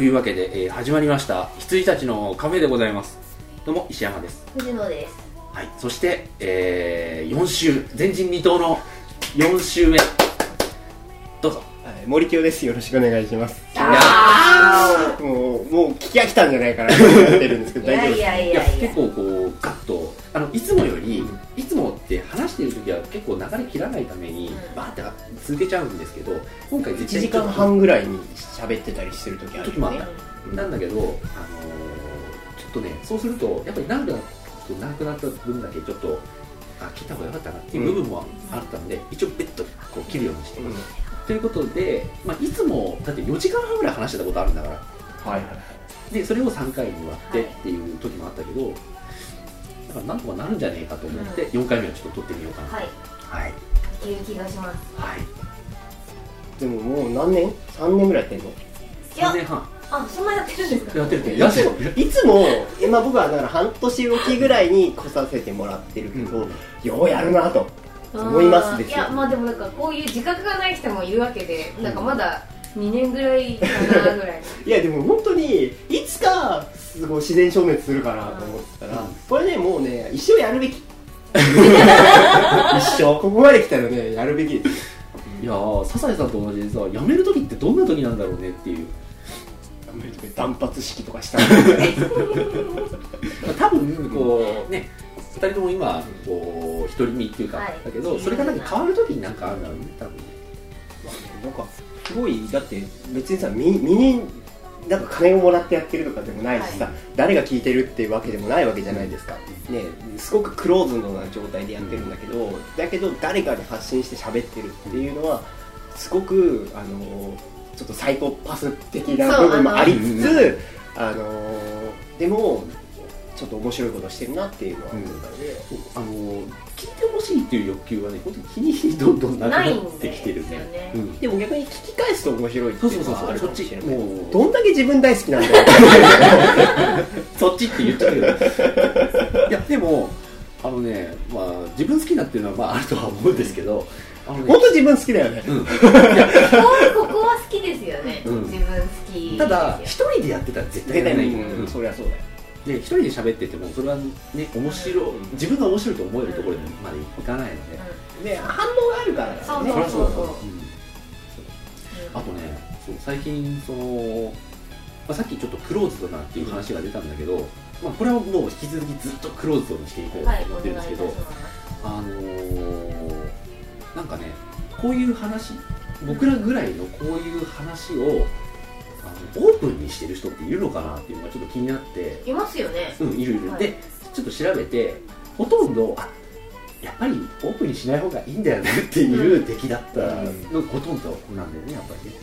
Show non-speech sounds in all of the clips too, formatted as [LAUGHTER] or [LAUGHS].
というわけで、えー始まりました。羊たちのカフェでございます。どうも石山です。藤野です。はい。そして、え4週前人未到の4週目。どうぞ。はい。森清です。よろしくお願いします。あもうもう聞き飽きたんじゃないかなと思ってるんですけいど大丈夫ですやいやいいや。やいや結構こうガッとあのいつもよりいつもって話してる時は結構流れ切らないためにうん。バーって続けちゃうんですけど今回1絶対時間半ぐらいに喋ってたりしてる時ある時もあった。なんだけど、あのーちょっとねそうするとやっぱり長くな長くなった分だけちょっとあ切った方が良かったなっていう部分もあったんで、一応ベッとこう切るようにしてます、ということで、まあ、いつもだって4時間半ぐらい話してたことあるんだから。はいはいはい。でそれを3回に割ってっていう時もあったけど、だからなんとかなるんじゃねえかと思って、4回目はちょっと撮ってみようかな。はい。はい。いける気がします。はい。でももう何年 ?3 年ぐらいやってんの？いや。3年半。あそんなやってるんですか？やってるっていつもいつも今僕はだから半年おきぐらいに来させてもらってるけど、ようやるなと思いますですよ。いやまあでもなんかこういう自覚がない人もいるわけでなんかまだ2年ぐらいかなぐらい [LAUGHS] いやでも本当にいつかすごい自然消滅するかなと思ってたら、うん。これねもうね一生やるべき。一緒 [LAUGHS] ここまで来たらねやるべき。ですよいやー笹井さんと同じでさ辞める時ってどんな時なんだろうねっていう。あんまりとか断髪式とかした [LAUGHS] 多分こうね2人とも今こう独り身っていうか、はい。だけどそれがなんか変わる時になんかあるんだろうね多分ね。なんかすごいだって別にさ身身になんか金をもらってやってるとかでもないしさ、はい。誰が聞いてるっていうわけでもないわけじゃないですか、ねすごくクローズドな状態でやってるんだけど、だけど誰かに発信して喋ってるっていうのはすごくあのちょっとサイコパス的な部分もありつつあのでもちょっと面白いことしてるなっていうのは思ったので、あのー聞いてほしいっていう欲求はね本当に日に日にどんどんなくなってきてるね。うん。でも逆に聞き返すと面白いってそういうのはあるそうそうそうそっちかもしれないどんだけ自分大好きなんだよ。[LAUGHS] そっちって言っちゃうけどいやでもあのねまあ自分好きなっていうのはまああるとは思うんですけどあのね本当自分好きだよね。うん。ここは好きですよね、うん。自分好きただ一人でやってたら絶対ない、やらない、うん、そりゃそうだよで一人で喋っててもそれはね面白いうん。自分が面白いと思えるところまでいかないので、で反応があるからだよね。そうそうそうう。ん。あとねそう最近その、まあ、さっきちょっとクローズドなっていう話が出たんだけど、まあ、これはもう引き続きずっとクローズドにしていこうとはい思ってるんですけど、お願いあのーなんかねこういう話僕らぐらいのこういう話をあのオープンにしてる人っているのかなっていうのがちょっと気になって。いますよね。うんいるいる、はい。でちょっと調べてほとんどあやっぱりオープンにしない方がいいんだよねっていう出来だったのがほとんどなんだよねやっぱりね。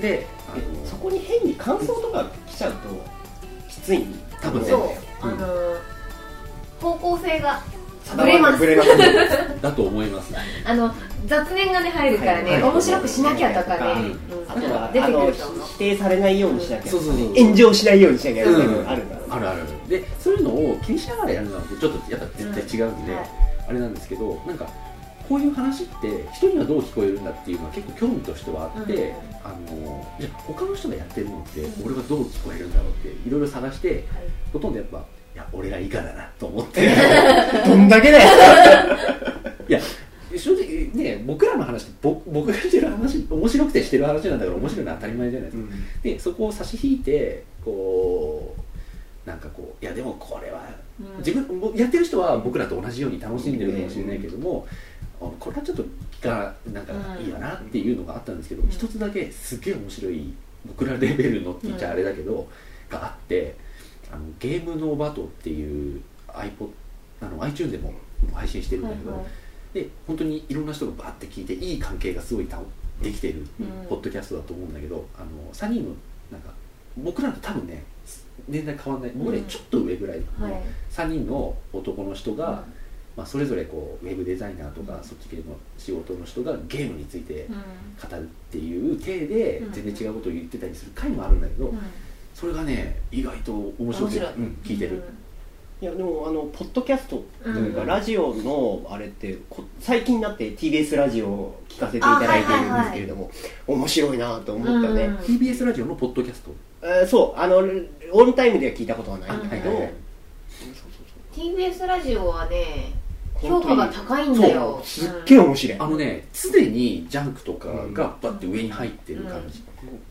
であのそこに変に感想とか来ちゃうときつい多分ね。そう、うんあのー方向性が定ぶれますだと思います。あの雑念がね入るからね、はい。面白くしなきゃとかね、あとは出てくると否定されないようにしなきゃ。そうそうそう。炎上しないようにしなきゃあるあるある。でそういうのを気にしながらやるのはちょっとやっぱ絶対違うんで、はい。あれなんですけどなんかこういう話って人にはどう聞こえるんだっていうのは結構興味としてはあって、うん。あのじゃあ他の人がやってるのって俺はどう聞こえるんだろうっていろいろ探してほとんどやっぱいや俺がいいかだなと思って。どんだけだよ。[LAUGHS] いや正直ね僕らの話ってぼ僕がしてる話面白くてしてる話なんだから面白いのは当たり前じゃないですか、でそこを差し引いてこうなんかこういやでもこれはうん。自分もやってる人は僕らと同じように楽しんでるかもしれないけども、あこれはちょっと聞かなんかいいよなっていうのがあったんですけど、うん一つだけすげえ面白い僕らレベルのって言っちゃあれだけど、があってあのゲームノーバトっていう iPod あの iTunes でも配信してるんだけど、はいはい。で本当にいろんな人がバーって聞いていい関係がすごいたできてるうん。ポッドキャストだと思うんだけど、あの3人のなんか僕らと多分ね年代変わんない僕らちょっと上ぐらいの、はい。3人の男の人が、まあ、それぞれこうウェブデザイナーとか、そっち系の仕事の人がゲームについてうん。語るっていう体でうん。全然違うことを言ってたりする回もあるんだけど、うんそれがね意外と面白くて面白い。うん聞いてる、いやでもあのポッドキャストというか、うん。ラジオのあれってこ最近になって TBS ラジオを聞かせていただいてるんですけれども、面白いなと思ったね、うん。TBS ラジオのポッドキャスト？えーそうあのオンタイムでは聞いたことはないんだけど、TBS ラジオはね評価が高いんだよ。すっげえ面白い、あのね常にジャンクとかがバッて上に入ってる感じ、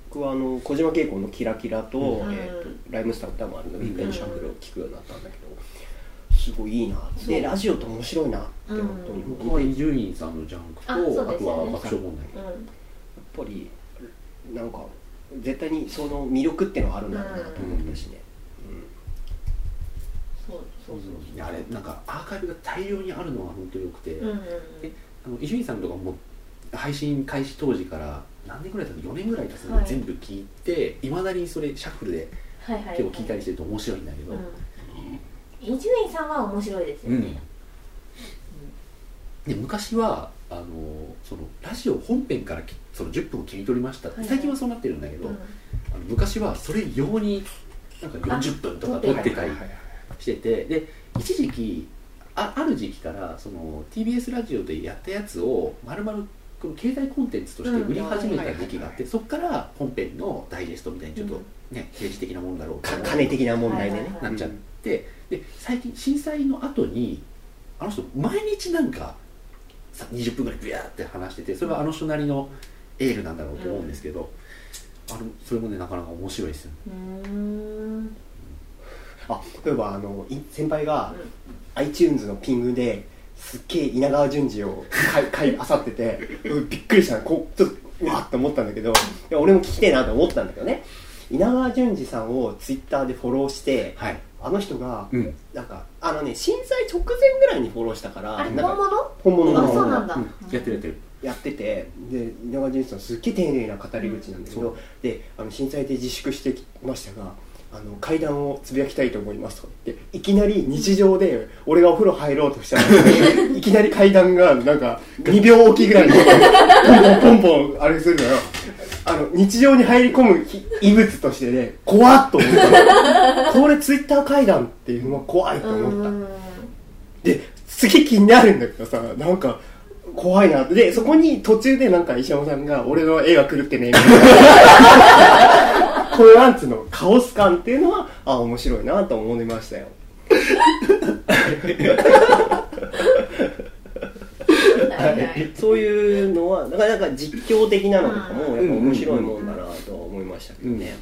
僕はあの小島慶子の「キラキラと」うん。えーとライムスター歌もあるのウィークエンドシャンプルを聞くようになったんだけどすごいいいな。でラジオって面白いなって本当に僕は伊集院さんのジャンクとあとは爆笑問題、うん。やっぱりなんか絶対にその魅力っていうのはあるんだろうなと思ったしね、そうそうそうあれなんかアーカイブが大量にあるのが本当によくて、うんうん。えあの伊集院さんとかも配信開始当時から何年ぐらい経つ4年ぐらい経つの？はい。で全部聞いていまだにそれシャッフルで結構聞いたりしてると面白いんだけど、うん。伊集院さんは面白いですよね。で昔はあのそのラジオ本編からきその10分を切り取りましたって、はいはい。最近はそうなってるんだけど、うん。あの昔はそれ用になんか40分とか撮ってたりしててで一時期あある時期からその TBS ラジオでやったやつを丸々この携帯コンテンツとして売り始めた時期があって、そこから本編のダイジェストみたいにちょっとね、政治的なもんだろうとか金的な問題でね、なっちゃって、で最近震災の後にあの人毎日なんかさ20分ぐらいビャーって話しててそれはあの人なりのエールなんだろうと思うんですけど、あのそれもねなかなか面白いですよ。ねあ例えばあのい先輩が iTunes のピングですっげえ稲川淳二を買い買いあさっててうんびっくりした。こうちょっとうわっと思ったんだけどいや俺も聞きてえなと思ったんだけどね。稲川淳二さんをツイッターでフォローしてはい、あの人がうん、なんかあのね震災直前ぐらいにフォローしたから本物？本物のあそうなんだ。うん。やってるやってる。やっててで稲川淳二さんすっげえ丁寧な語り口なんだけど、うん。であの震災で自粛してきましたがあの階段をつぶやきたいと思いますとか言っていきなり日常で俺がお風呂入ろうとしたら [LAUGHS] いきなり階段がなんか2秒おきぐらいにポンポンポンポンあれするのよ。あの日常に入り込むひ異物としてね怖っと思った。これツイッター階段っていうのは怖いと思った。うん。で次気になるんだけどさなんか怖いな。ってでそこに途中でなんか石山さんが「俺の絵が狂ってね」みたいなこのなんつうのカオス感っていうのはあ面白いなと思いましたよ。そういうのはなかなか実況的なのとかもやっぱ面白いもんだなとは思いましたけどね、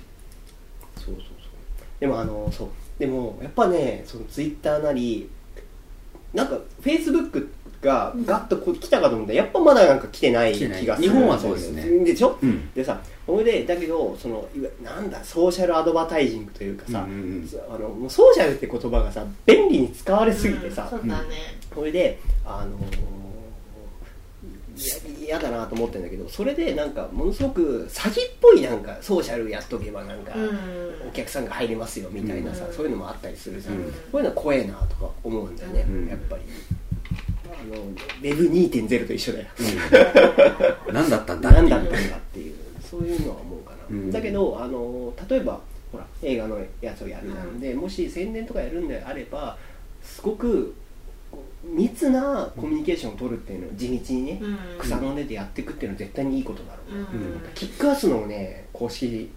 そうそうそう。でもあのそう。でもやっぱねそのツイッターなりなんかフェイスブックがガッとこう来たかと思った。らやっぱまだなんか来てない気がする。日本はそうですね。でしょうん。でさそれでだけどそのいわなんだソーシャルアドバタイジングというかさ、うんうんうん。あのもうソーシャルって言葉がさ便利に使われすぎてさ、そうだね。それであのーいや嫌だなと思ってるんだけどそれでなんかものすごく詐欺っぽいなんかソーシャルやっとけばなんか、うん。お客さんが入れますよみたいなさ、うん。そういうのもあったりするじゃん、うん。こういうのは怖えなとか思うんだよね、うん。やっぱり。あのウェブ2.0と一緒だよ。うん。何だったんだっていう。何だったんだっていうそういうのは思うかな、うん。だけどあの例えばほら映画のやつをやるなんで、もし宣伝とかやるんであればすごく密なコミュニケーションを取るっていうのを地道にね、うん。草の根でやっていくっていうのは絶対にいいことだろう、うん。キックアスのね公式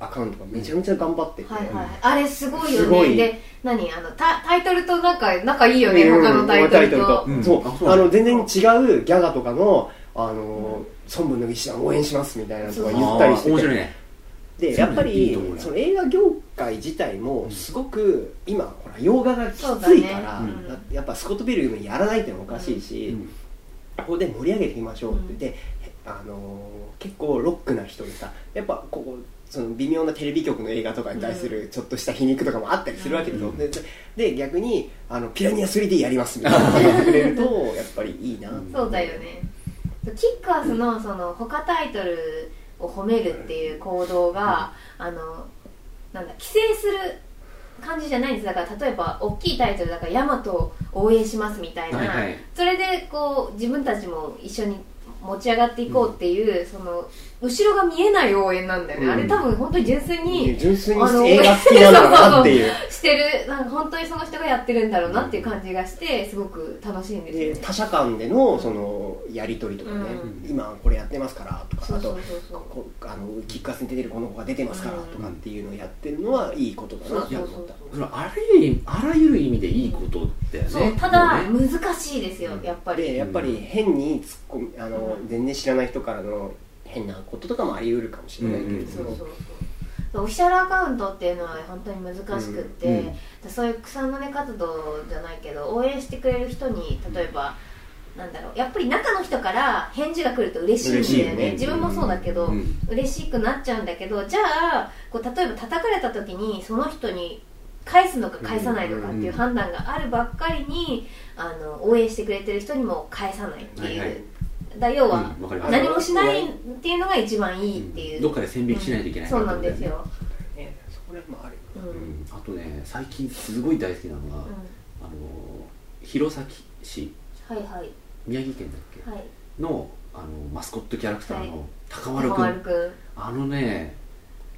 アカウントがめちゃめちゃ頑張ってて、はいはい。あれすごいよすごい。ねで何？あのタタイトルとなんか仲いいよねうん他のタイトルと。うんそう。あそうあの全然違うギャガとかのあの、孫文の義士団応援しますみたいなのとか言ったりしてて。あー面白いね。でやっぱりその映画業界自体もすごく今ほら洋画がきついそうだね。から、うん。だやっぱスコット・ピルグムやらないってのもおかしいし、うん。ここで盛り上げていきましょうって言って、あのー結構ロックな人でさやっぱここその微妙なテレビ局の映画とかに対するちょっとした皮肉とかもあったりするわけですよ、うん。でで逆にあの「ピラニア 3D やります」みたいな。こと言ってくれるとやっぱりいいな、うん。そうだよね。キッカーズのその他タイトルを褒めるっていう行動が、あのなんだ規制する感じじゃないんです。だから例えば大きいタイトルだから「ヤマトを応援します」みたいな、はいはい。それでこう自分たちも一緒に持ち上がっていこうっていう、その後ろが見えない応援なんだよね、うん。あれ多分本当に純粋に純粋にあの映画好きなんだなっていう。してるなんか本当にその人がやってるんだろうなっていう感じがしてすごく楽しいんですよね。で他社間でのそのやり取りとかね、う今これやってますからとかあとあのキックアスに出てるこの子が出てますからとかっていうのをやってるのはいいことだなって思った。それはあらゆるあらゆる意味でいいことだよねただね。難しいですよやっぱり。でやっぱり変に突っ込みあの、うん。全然知らない人からの変なこととかもあり得るかもしれないけれども、そうそうそう。オフィシャルアカウントっていうのは本当に難しくって、うんうん。そういう草の根活動じゃないけど応援してくれる人に例えばなんだろうやっぱり中の人から返事が来ると嬉しいんだよね。ね。自分もそうだけど、うん嬉しくなっちゃうんだけどじゃあこう例えば叩かれた時にその人に返すのか返さないのかっていう判断があるばっかりにあの応援してくれてる人にも返さないっていう、はいはいだ要は、うん何もしないっていうのが一番いいっていう、どっかで線引きしないといけない。そうなんですよ、ねそれもあるうんうん。あとね最近すごい大好きなのが、うあの弘前市。ん、はいはい。宮城県だっけ、はい。のあのマスコットキャラクターはい。の高丸くん、丸くん。あのね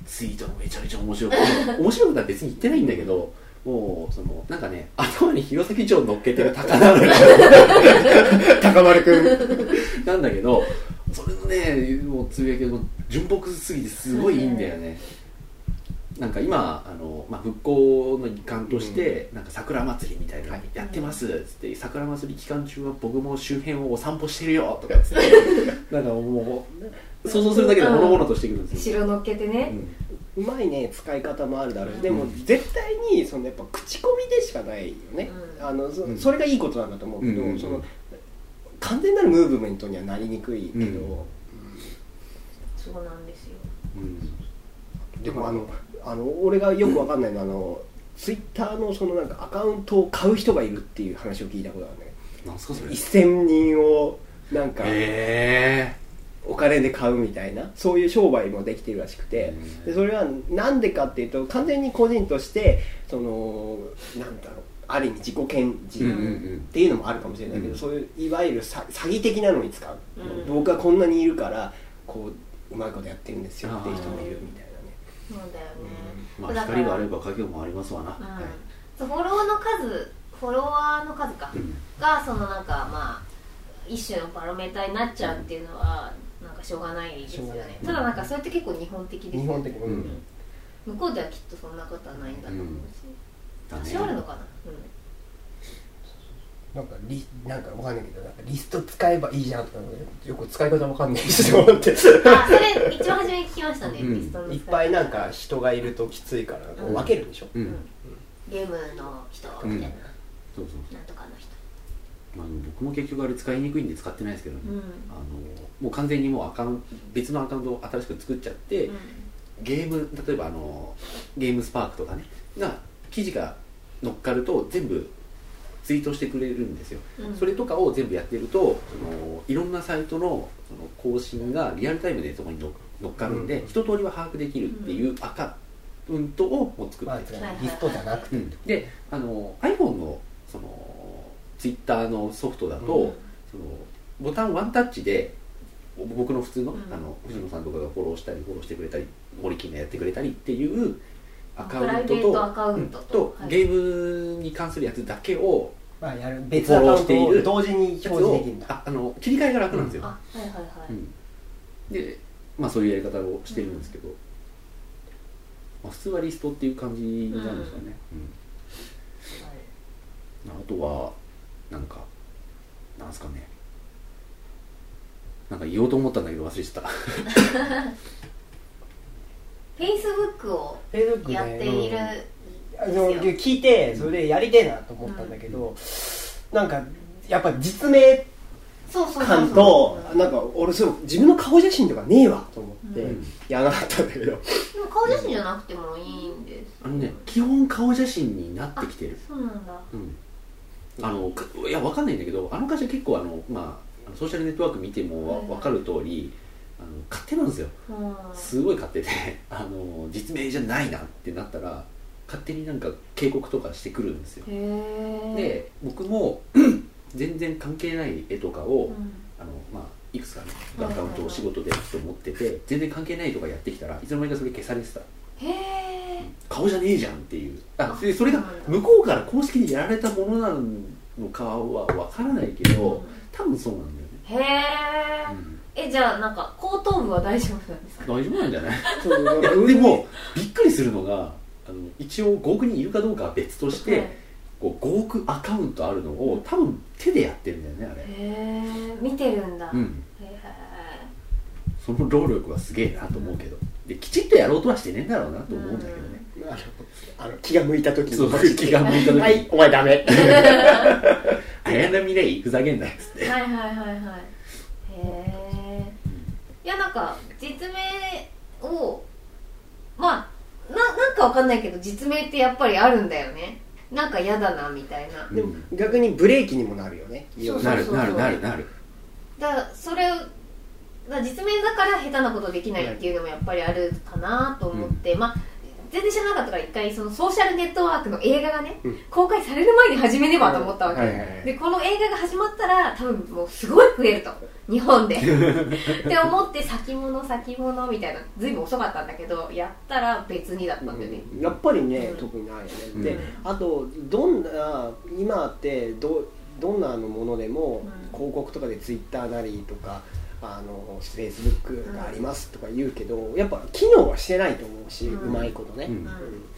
ツイートがめちゃめちゃ面白くて。面白くは別に言ってないんだけどもうそのなんかね頭に弘前城乗っけてる高丸 [LAUGHS] 高丸君 [LAUGHS] なんだけどそれのねもうつぶやきがもう純朴すぎてすごいいいんだよね、なんか今あの、まあ、復興の一環として、なんか桜祭りみたいなのやってますっつって桜祭り期間中は僕も周辺をお散歩してるよとかっつって。[LAUGHS] なんかもう想像するだけでほのぼのとしてくるんですよ、後ろ乗っけてね、うまいね使い方もあるだろう。し、うん。でも絶対にそのやっぱ口コミでしかないよね、うん。あのそれがいいことなんだと思うけど、うんその完全なるムーブメントにはなりにくいけど、うん。そうなんですよ。うん。でもあのあの俺がよくわかんないのはあのツイッターのそのなんかアカウントを買う人がいるっていう話を聞いたことあるんだけなんすかそれ。ど1000人をなんかへお金で買うみたいなそういう商売もできてるらしくて。うん。でそれはなんでかっていうと完全に個人としてそのなんだろうある意味自己顕示っていうのもあるかもしれないけど、うん。そういういわゆる詐詐欺的なのに使う、うん。僕はこんなにいるからこううまいことやってるんですよっていう人もいるみたいそうだよね、まあ光があれば影もありますわな、うん。はい。フォローの数フォロワーの数か、うん。がそのなんかまあ一種のバロメーターになっちゃうっていうのはなんかしょうがないですよね。ただなんかそれって結構日本的ですよな日本的。に、うん。うん向こうではきっとそんなことはないんだと思うし、だね多少あるのかな、なんかリなんかわかんないけどなんかリスト使えばいいじゃんとかよく使い方わかんないしと思って。うん、あそれ一番初めに聞きましたね、うん。リストの使いっぱいなんか人がいるときついからこう分けるんでしょ、うん、うん。ゲームの人みたいな、そうそうなんとかの人まあ、僕も結局あれ使いにくいんで使ってないですけどね、うん。あのもう完全にもうアカウント別のアカウントを新しく作っちゃって、うん。ゲーム例えばあのゲームスパークとかね。が記事が乗っかると全部ツイートしてくれるんですよ、うん。それとかを全部やってるとそのいろんなサイトのその更新がリアルタイムでそこに乗乗っかるんで、うん。一通りは把握できるっていうアカウントをもう作ってまリストじゃなくて、うん。であの iPhone のそのツイッターのソフトだと、うん。そのボタンワンタッチで僕の普通の,、うん。あの藤野さんとかがフォローしたりフォローしてくれたり森木がやってくれたりっていうアカウントとトアカウントうんとはい。ゲームに関するやつだけをまあやる別アカウントを同時に表示できるんだ。ああの切り替えが楽なんですよ、あはいはいはい、うん。でまあそういうやり方をしてるんですけど、まあ、普通はリストっていう感じになるんですかね、うん。あとはなんかなんですかね。なんか言おうと思ったんだけど忘れちゃった。[LAUGHS] フェイスブックをフェイスブックでやっている、あの聞いてそれでやりてえなと思ったんだけど、なんかやっぱ実名そうそうそう。感となんか俺そう自分の顔写真とかねえわと思ってうん。やらなかったんだけど、でも顔写真じゃなくてもいいんですあのね基本顔写真になってきてる。そうなんだ。うんあのかいやわかんないんだけどあの会社結構あのまあソーシャルネットワーク見てもわわかる通りあの勝手なんですよ。うん。すごい勝手であの実名じゃないなってなったら勝手になんか警告とかしてくるんですよ。で僕も [CLEARS THROAT] 全然関係ない絵とかを、うん。あのまあいくつかねアカウントを仕事で人持ってて全然関係ないとかやってきたらいつの間にかそれ消されてた顔じゃねえじゃんっていう。あそれが向こうから公式にやられたものなのかはわからないけど多分そうなんだよね、へえうん。えじゃあなんか後頭部は大丈夫なんですか？大丈夫なんじゃない？[LAUGHS] でもびっくりするのがあの一応5億人いるかどうかは別として、はい。こう5億アカウントあるのを多分手でやってるんだよねあれ、へえ見てるんだ、うん、へえその労力はすげえなと思うけどできちっとやろうとはしてねえんだろうなと思うんだけどね、あのあの気が向いた時に。そう気が向いた時に。はいお前ダメ。綾波レイふざけんなよっつって。はいはいはいはい。へえいやなんか実名をまあななんかわかんないけど実名ってやっぱりあるんだよね。なんか嫌だなみたいな。でも逆にブレーキにもなるよね。なるなるなるなる。だからそれ実名だから下手なことできないっていうのもやっぱりあるかなと思って、まあ全然知らなかったから一回そのソーシャルネットワークの映画がね、うん。公開される前に始めねばと思ったわけ、はいはいはい。でこの映画が始まったら多分もうすごい増えると。日本で。[LAUGHS] って思って先物先物みたいなずいぶん遅かったんだけどやったら別にだったんだよね、やっぱりね、うん。特にないよね、うん。であとどんな今ってどどんなのものでも、うん。広告とかでツイッターなりとかあのフェイスブックがありますとか言うけど、やっぱ機能はしてないと思うし、ううんまいことね、うん。うん。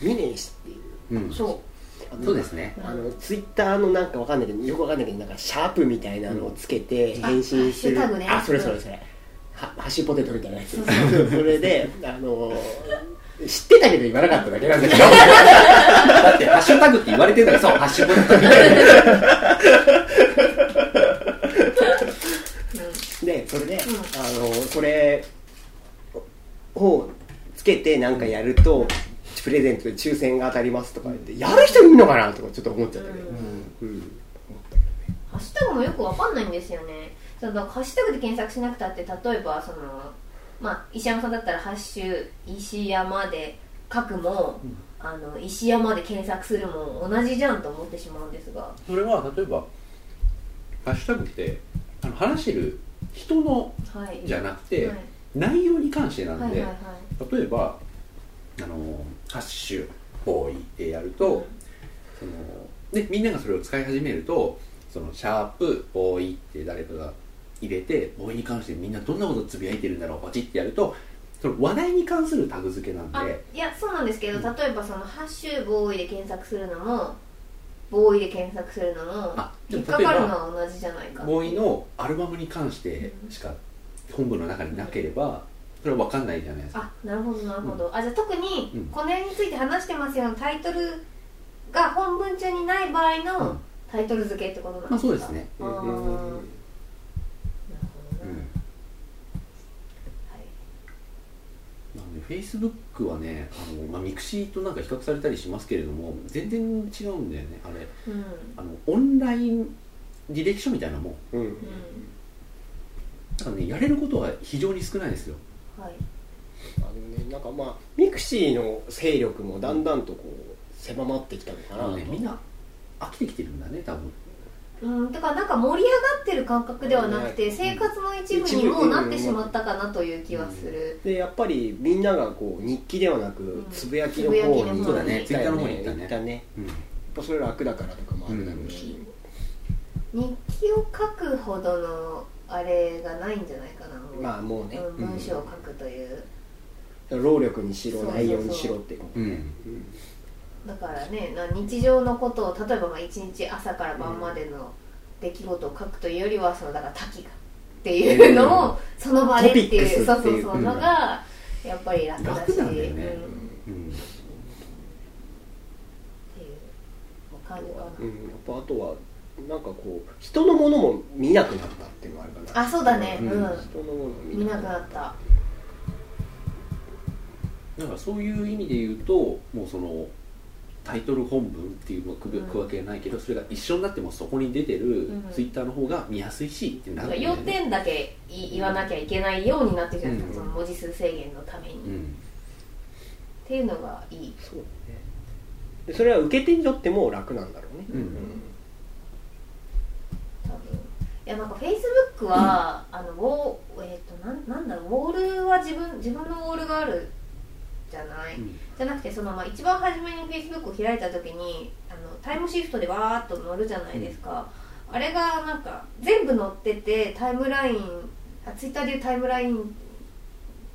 見ねえしっていう。うん。そあのそうですね。あのツイッターのなんかわかんないけどよくわかんないけどなんかシャープみたいなのをつけてん。返信する、あハッシュタグね。あそれそれそれ、はハッシュポテトみたいなやつ。そうそうそれであの知ってたけど言わなかっただけなんだけど。だってハッシュタグって言われてんだからそうハッシュポテトみたいな。う、[LAUGHS] でそれで、ん。あのそれをつけてなんかやるとプレゼントで抽選が当たりますとか言ってやる人いるのかなとかちょっと思っちゃったけど、うん。うん。ハッシュタグもよくわかんないんですよね。そのハッシュタグで検索しなくたって例えばそのまあ石山さんだったら「ハッシュ石山」で書くも、うん。あの石山で検索するも同じじゃんと思ってしまうんですが。それは例えばハッシュタグってあの話してる人のはい。じゃなくて、はい。内容に関してなんで、例えばあのハッシュボーイでやると、そのでみんながそれを使い始めるとそのシャープボーイって誰かが入れてボーイに関してみんなどんなことつぶやいてるんだろうパチってやるとその話題に関するタグ付けなんあでいやそうなんですけど、うん。例えばその「ハッシュボーイ」で検索するのもボーイで検索するのも引っかかるのは同じじゃないか。ボーイのアルバムに関してしか本文の中になければそれは分かんないじゃないですか。あなるほどなるほど、あじゃあ特にうん。この辺について話してますよのタイトルが本文中にない場合うのん。タイトル付けってことなんですか、まあそうですね。あーなるほどな、うんはいなのでフェイスブックはねあの、まあ、ミクシーとなんか比較されたりしますけれども全然違うんだよねあれ。うん。あのオンライン履歴書みたいなもん。うん。うん。だからねやれることは非常に少ないですよ。はい。あのねなんかまあ mixi の勢力もだんだんとこう狭まってきたのかあなねみんな飽きてきてるんだね多分うん、だからなんか盛り上がってる感覚ではなくて生活の一部にもうなってしまったかなという気はする、でやっぱりみんながこう日記ではなくん。つぶやきの方つぶやきの方に。にそうだね。行ったよ Twitter の方に行ったね。行ったね。うん。やっぱそれ楽だからとかもあるだろうし、日記を書くほどのあれがないんじゃないかなもう。まあもうね、うん、文章を書くという、労力にしろ内容にしろっていうことね、うんだからねな日常のことを例えばまあ一日朝から晩までの出来事を書くというよりはそのだから滝がっていうのをその場でっていう、そうそうそうのがやっぱり楽だし楽なんだよね。うん、ってうんいう感じかな、うん、やっぱあとはなんかこう人のものも見なくなったっていうのがあるかな。あそうだね。うん、うん。人のものを見なくなった。なんかそういう意味で言うともうそのタイトル本文っていうのは区分けないけど、それが一緒になってもそこに出てるうん。ツイッターの方が見やすいしってなるんだよ要ね点だけい言わなきゃいけないようになってるじゃないですか、うん。その文字数制限のために、っうん。ていうのがいい。そうだね。でそれは受け手にとっても楽なんだろうね、うん。多分。いやなんかフェイスブックは、あのウォーえっ、となんなんだろうウォールは自分自分のウォールがあるじゃない、うん。じゃなくてその、まあ、一番初めにフェイスブックを開いた時にあのタイムシフトでわーっと載るじゃないですか、あれがなんか全部載っててタイムラインあツイッターでいうタイムラインっ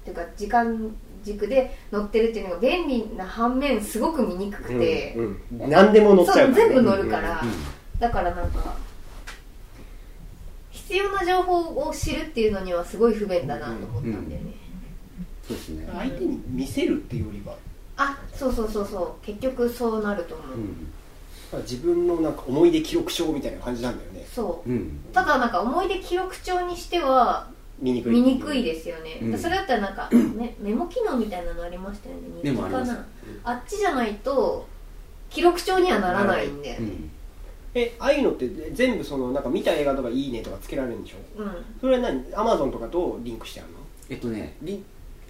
ていうか時間軸で載ってるっていうのが便利な反面すごく見にくくて、うんうん。何でも載っちゃうね、全部載るから、うん。だからなんか必要な情報を知るっていうのにはすごい不便だなと思ったんだよね、そうですね。相手に見せるっていうよりは。あそうそうそうそう。結局そうなると思う、うん。自分のなんか思い出記録帳みたいな感じなんだよね。そう。うん。ただなんか思い出記録帳にしては見にくい見にくいですよね、うん。それだったらなんか、ね、[CLEARS THROAT] メモ機能みたいなのありましたよねメモあります。なあっちじゃないと記録帳にはならないんで、うん。えああいうのって全部そのなんか見た映画とかいいねとかつけられるんでしょ？うん。それは何？アマゾンとかとリンクしてあるの？えっとねリ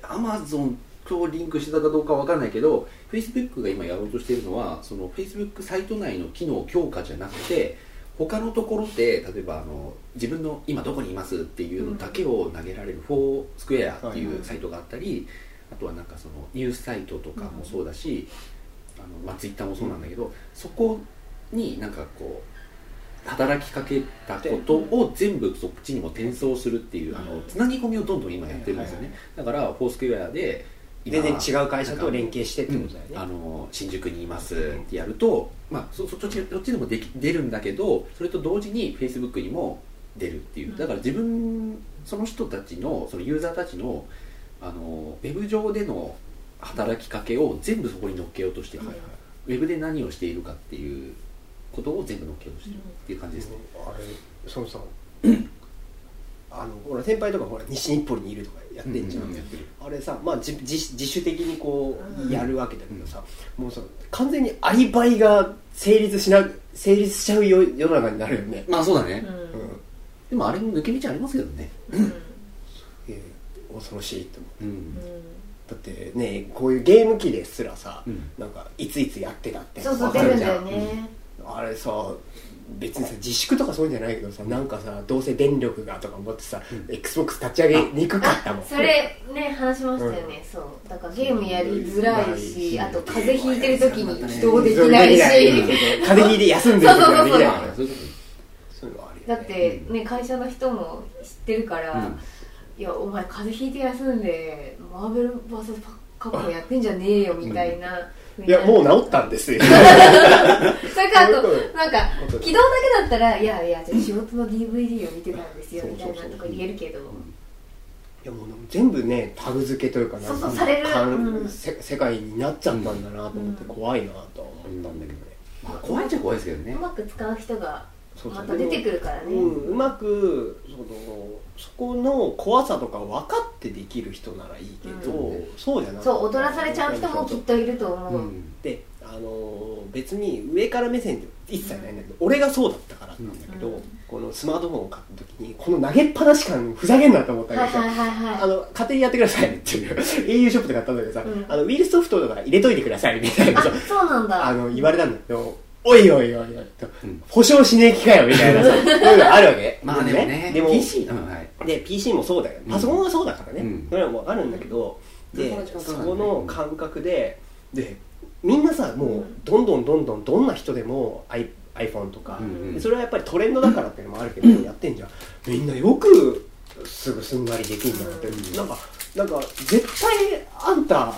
アマゾンとリンクしてたかどうかわかんないけどフェイスブックが今やろうとしているのはそのフェイスブックサイト内の機能強化じゃなくて他のところで例えばあの自分の今どこにいますっていうのだけを投げられるフォースクエアってはいい。うサイトがあったり、あとはなんかそのニュースサイトとかもそうだし、あのまあ、ツイッターもそうなんだけど、そこになんかこう働きかけたことを全部そっちにも転送するっていうあのつなぎ込みをどんどん今やってるんですよね、だからフォースクエアで今全然違う会社と連携してってことだよね、あの新宿にいますってやると、まあ、そそそっちそっちでもでき出るんだけどそれと同時にフェイスブックにも出るっていう。だから自分その人たちのそのユーザーたちのあのウェブ上での働きかけを全部そこに乗っけようとしてる、はい。ウェブで何をしているかっていうことを全部乗っけようとしてるっていう感じですね、あれそのさ [CLEARS THROAT] あのほら先輩とかほら西日暮里にいるとかやってんじゃん、うんうんあれさまあ自自自主的にこううん。やるわけだけどさ、もうさ完全にアリバイが成立しな成立しちゃう世世の中になるよね、まあそうだね、うん。うんでもあれも抜け道ありますけどね。うん。えー恐ろしいと思う。うん、だってねこういうゲーム機ですらさ、うん。なんかいついつやってたってそうそうわかるじゃ出るんだよね、あれさ別にさ自粛とかそういうんじゃないけどさなんかさどうせ電力がとか思ってさ、うん。XBOX 立ち上げにくかったもんあそれね話しましたよね、そう。だからゲームやりづらいし、う。んあと風邪ひいてる時に起動できないし、風邪ひいて休んでる時はできないからそういうこそういうのはあるよね。だってね会社の人も知ってるから、うん。いやお前風邪ひいて休んでマーベル VS カップやってんじゃねえよみたいな、いやもう治ったんですよ。[LAUGHS] それからあとなんかこと起動だけだったらいやいやじゃあ仕事の DVD を見てたんですよみたいなとか言えるけど。いやもう全部ねタグ付けというかなんかそうんうん。せ世界になっちゃったんだなと思ってうん。怖いなとは思ったんだけどね、まあ怖いっちゃ怖いですけどね。うまく使う人がそうそうまた出てくるからね。うん、うまくそのそこの怖さとか分かってできる人ならいいけど、うん。そうじゃなくてそう踊らされちゃう人もきっといると思う、うん。であのー別に上から目線って一切ないんだけど、俺がそうだったからなんだけど、うん。このスマートフォンを買った時にこの投げっぱなし感ふざけんなと思ったけどさ、はいはいはいはい。あの家庭にやってくださいっていう au ショップで買ったんだけどさ、うん。あのウイルスソフトとか入れといてくださいみたいなそうなんだ。あの言われたんだけどおいおいおいおいと、うん。保証しねえ気かよみたいなさそういうのあるわけ。まあでもね。でも PC うんはい。で PC もそうだようん。パソコンはそうだからね、うん。それはもうあるんだけど、でそこの感覚ででみんなさもうどんどんどんどんどんな人でも iPhone とか、うんうん。でそれはやっぱりトレンドだからっていうのもあるけど、やってんじゃんみんなよくすぐすんなりできんじゃんって、うん。なんかなんか絶対あんた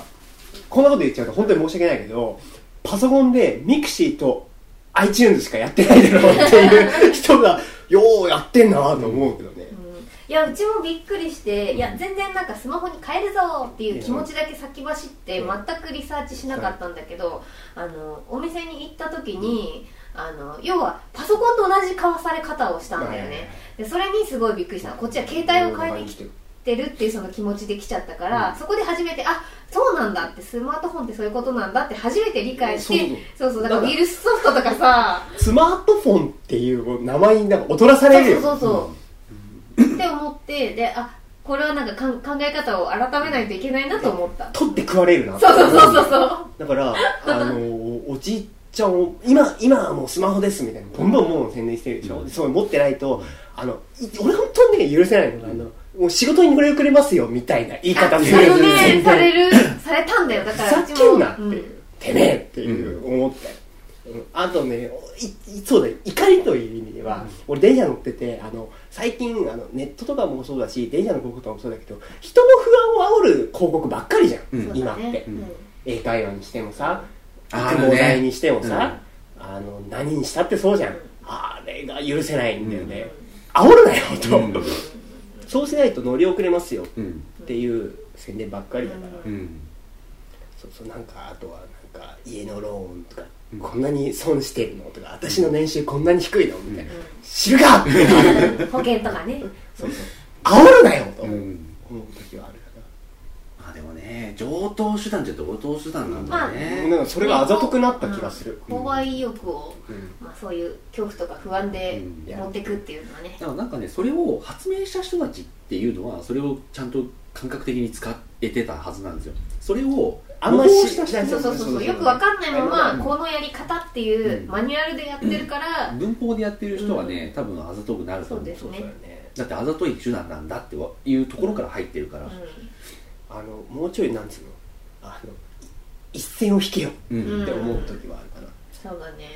こんなこと言っちゃうと本当に申し訳ないけどパソコンで mixi と iTunes しかやってないだろうっていう人がようやってんなと思うけどね、うん。いやうちもびっくりしていや全然なんかスマホに変えるぞっていう気持ちだけ先走ってうん。全くリサーチしなかったんだけどあのお店に行った時にあの要はパソコンと同じ買わされ方をしたんだよね。でそれにすごいびっくりした。こっちは携帯を買いに来てるっていうその気持ちで来ちゃったから、うん。そこで初めてあそうなんだってスマートフォンってそういうことなんだって初めて理解してそうそう。だからウイルスソフトとかさスマートフォンっていう名前になんか踊らされるよ。そうそうそうそう、って思ってであこれはなんかかん考え方を改めないといけないなと思った。取って食われるな。そうそうそうそうそう。だからあのおじちゃお今今はもうスマホですみたいなボンボンボン宣伝してるでしょ、うん。そう持ってないとあのい俺本当にね許せないのが、あのもう仕事にこれくれますよみたいな言い方するそれをねされるされたんだよ。だからふざけんなって。いう、うん。てめえっていう思って、うん。あとねそうだよ。怒りという意味では、俺電車乗っててあの最近あのネットとかもそうだし電車の広告とかもそうだけど人の不安を煽る広告ばっかりじゃん、うん今って、英会話にしてもさあ育毛剤にしてもさ、あの何にしたってそうじゃん、あれが許せないんだよね、煽るなよと、うんそうしないと乗り遅れますようん。っていう宣伝ばっかりだから、うん。そうそうなんかあとはなんか家のローンとか、うんこんなに損してるのとか私の年収こんなに低いのみたいな、う知るかって。ん [LAUGHS] 保険とかね。そうそう。煽るなよと思ううん時はある。まあでもね上等手段じゃ上等手段なんだね、なんかそれがあざとくなった気がする、購買意欲を、うん。まあ、そういう恐怖とか不安でうん。持っていくっていうのはね。だからなんかねそれを発明した人たちっていうのはそれをちゃんと感覚的に使えてたはずなんですよ。それをあんま模倣しした人そうそうそうそう。よくわかんないままうん。このやり方っていううん。マニュアルでやってるから、文法でやってる人はね、多分あざとくなると思う。そうですね。だってあざとい手段なんだっていうところから入ってるから、あのもうちょいなんつうの？あの一線を引けよ。うん。って思う時はあるかな、そうだね。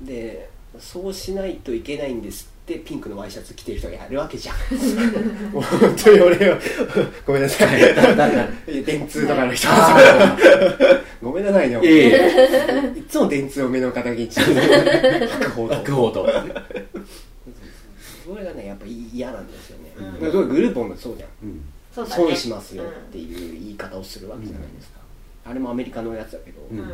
でそうしないといけないんですってピンクのワイシャツ着てる人がやるわけじゃん。[LAUGHS] 本当に俺は。[LAUGHS] ごめんなさい。[LAUGHS] 電通とかの人。あごめんなさいねいつも電通を目の敵にして白鵬やと。学法と。それがねやっぱ嫌なんですよね、うん。だからグループもそうじゃん。うんそうだね。損しますよっていう言い方をするわけじゃないですか、あれもアメリカのやつだけど、うん。うん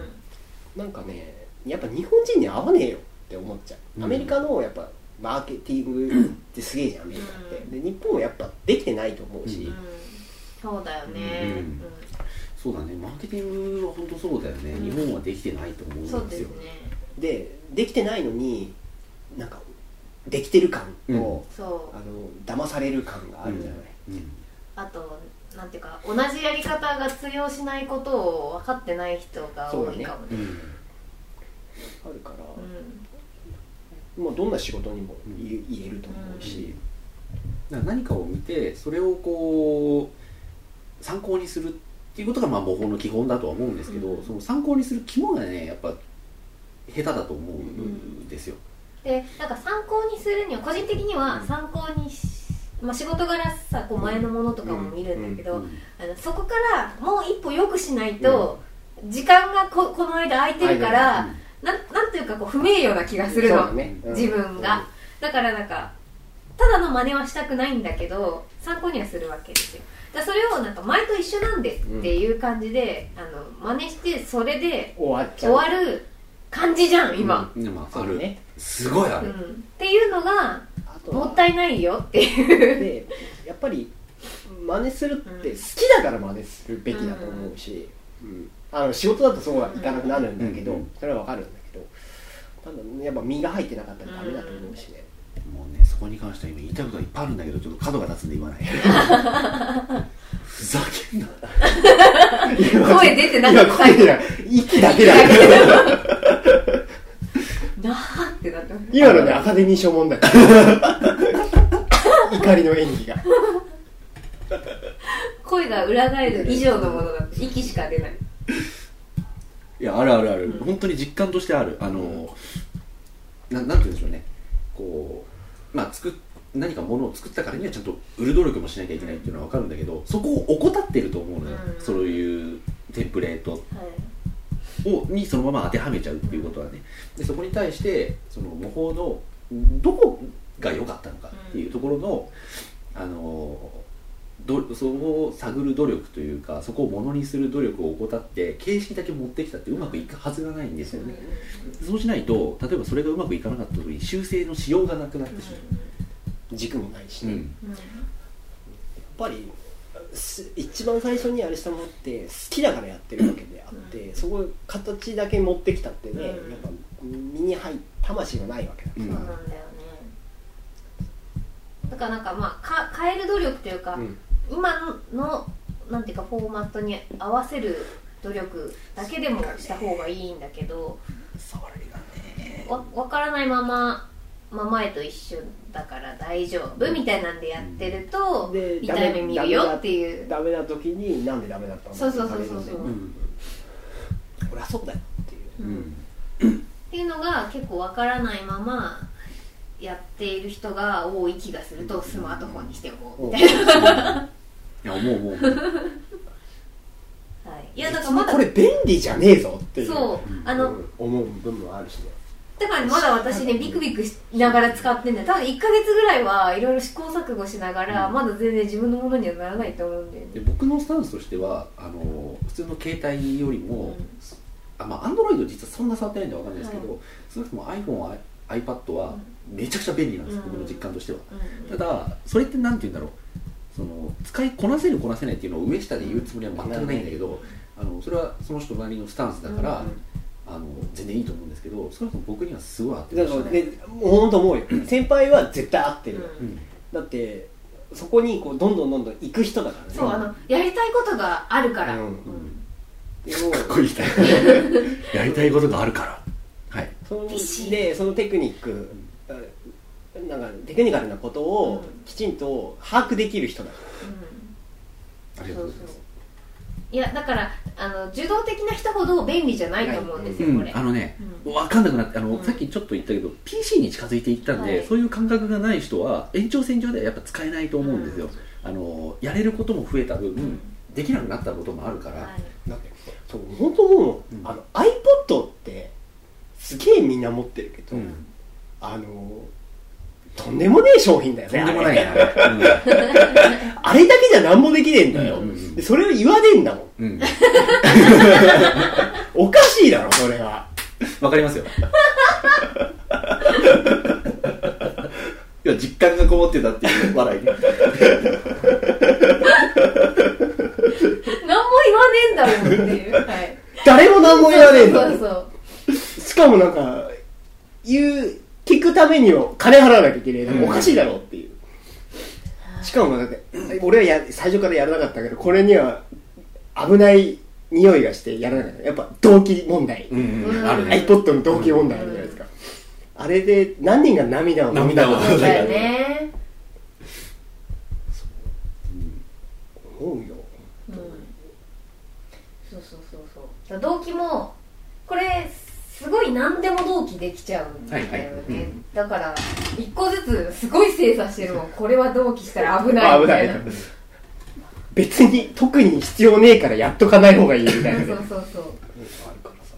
なんかねやっぱ日本人に合わねえよって思っちゃう、うん。アメリカのやっぱマーケティングってすげえじゃんアメリカって、うん。で日本はやっぱできてないと思うし、うん。そうだよね、うん。そうだね。マーケティングは本当そうだよね、うん。日本はできてないと思うんですよ。そうですね。でできてないのになんかできてる感と、うん。そう。あの騙される感があるじゃない、うんあとなんていうか同じやり方が通用しないことを分かってない人が多いかもね。うん。あるから、うん。もうどんな仕事にも言言えると思うし、だから何かを見てそれをこう参考にするっていうことがまあ模倣の基本だとは思うんですけど、うん。その参考にする肝がねやっぱ下手だと思うん。ですよ、でなんか参考にするには個人的には参考にし、まあ、仕事柄さこう前のものとかも見るんだけど、うんあのそこからもう一歩良くしないと、時間がここの間空いてるから、なんなんというかこう不名誉な気がするの、ね。うん。自分が、だからなんかただの真似はしたくないんだけど参考にはするわけですよ。だからそれをなんか前と一緒なんですっていう感じで、あの真似してそれで終わっち終ゃう。わる感じじゃん今、うん。でもある、すごいある、うん。っていうのがあと。はもったいないよっていう。でやっぱり真似するってうん。好きだから真似するべきだと思うし、うん。あの仕事だとそうはいかなくなるんだけど、うん。それはわかるんだけどただやっぱ身が入ってなかったらダメだと思うしね、もうねそこに関しては今言いたいことがいっぱいあるんだけどちょっと角が立つんで言わない。ふざけんな。声出てなか今った。息だけだなーってなってます。今のねアカデミー賞問題。[LAUGHS] 怒りの演技が。声が裏返る以上のものだって息しか出ない。いやあるあるある、うん本当に実感としてある。あのななんて言うんでしょうね。こうまあ作っ何かものを作ったからにはちゃんと売る努力もしなきゃいけないっていうのは分かるんだけどそこを怠ってると思うのよ、うん。そういうテンプレート。はいをにそのまま当てはめちゃうっていうことはねでそこに対してその模倣のどこが良かったのかっていうところの、あのどそこを探る努力というかそこをものにする努力を怠って形式だけ持ってきたってうまくいくはずがないんですよね。そうしないと例えばそれがうまくいかなかった時に修正のしようがなくなってし軸もないしね、まう、やっぱりす一番最初にあれしたものって好きだからやってるわけであって、そこ形だけ持ってきたってね、うん。やっぱ身に入っ魂がないわけだから。うんそうなんだよね。だからなんかまあか変える努力というか、うん。今のなんていうかフォーマットに合わせる努力だけでもした方がいいんだけどそれがね。わ分からないまままあ前と一緒だから大丈夫みたいなんでやってるとで痛い目見るよっていう。ダメな時になんでダメだったのそうそうそうそうって言われるんでうん。そりゃそうだよっていう。うん。っていうのが結構わからないままやっている人が多い気がするとスマートフォンにしておこうみたいな、いや思う思う思う。はい、いやだからまだこれ便利じゃねえぞっていう。そう。あの、うん。思う部分もあるしねだからまだ私ねビクビクしながら使ってんだよ。多分1か月ぐらいはいろいろ試行錯誤しながら、うん。まだ全然自分のものにはならないと思うんだよね。で僕のスタンスとしてはあの普通の携帯よりも、うん。あまあアンドロイド実はそんな触ってないんでわかんないですけど、は少なくとも iPhone、iPad はめちゃくちゃ便利なんです、うん。僕の実感としては、うん。ただそれってなんて言うんだろう。その使いこなせるこなせないっていうのを上下で言うつもりは全くないんだけど、あのそれはその人なりのスタンスだから、うんあの全然いいと思うんですけど少なくとも僕にはすごい合ってだましたね。からねもう本当思うよ。[CLEARS THROAT] 先輩は絶対合ってる、うん。うんだってそこにこうどんどんどんどん行く人だからね。そうあのやりたいことがあるから、うん。うん。でもかっこいい [LAUGHS] やりたいことがあるから。はい。そのでそのテクニックあなんかテクニカルなことをうん。きちんと把握できる人だかありがとうございますいやだからあの受動的な人ほど便利じゃないと思うんですよ、うんこれ、あのね、うん。分かんなくなってあの、うん。さっきちょっと言ったけど PC に近づいていったんで、はい。そういう感覚がない人は延長線上ではやっぱ使えないと思うんですよ、あのやれることも増えた分、ん。できなくなったこともあるから、はい。らだってそう本当思う、うん。あの iPod ってすげえみんな持ってるけど、うん。あのとんでもねえ商品だよねとんでもないあれ。な、あれだけじゃなんもできねえんだよ、それを言わねえんだもん。[LAUGHS] おかしいだろそれは。わかりますよ。いや実感がこもってたっていう笑い何も言わねえんだもんっていう。はい。誰も何も言わねえんだそうそう。しかもなんか言う聞くためには金払わなきゃいけない、うん。おかしいだろっていう。しかもだって俺はや最初からやらなかったけどこれには危ない匂いがしてやらなかった。やっぱ動機問題、うんうんうん。あるね。iPod の動機問題あるじゃないですか、あれで何人が涙を涙をそうだよね。思うよ。うん。そうそうそうそう。動機もこれすごい何でも同期できちゃうんだよね、はいはい。うん。だから一個ずつすごい精査してるもん。これは同期したら危ないみたいな。危ない。別に特に必要ねえからやっとかない方がいいみたいなね。そうそうそうあるからさ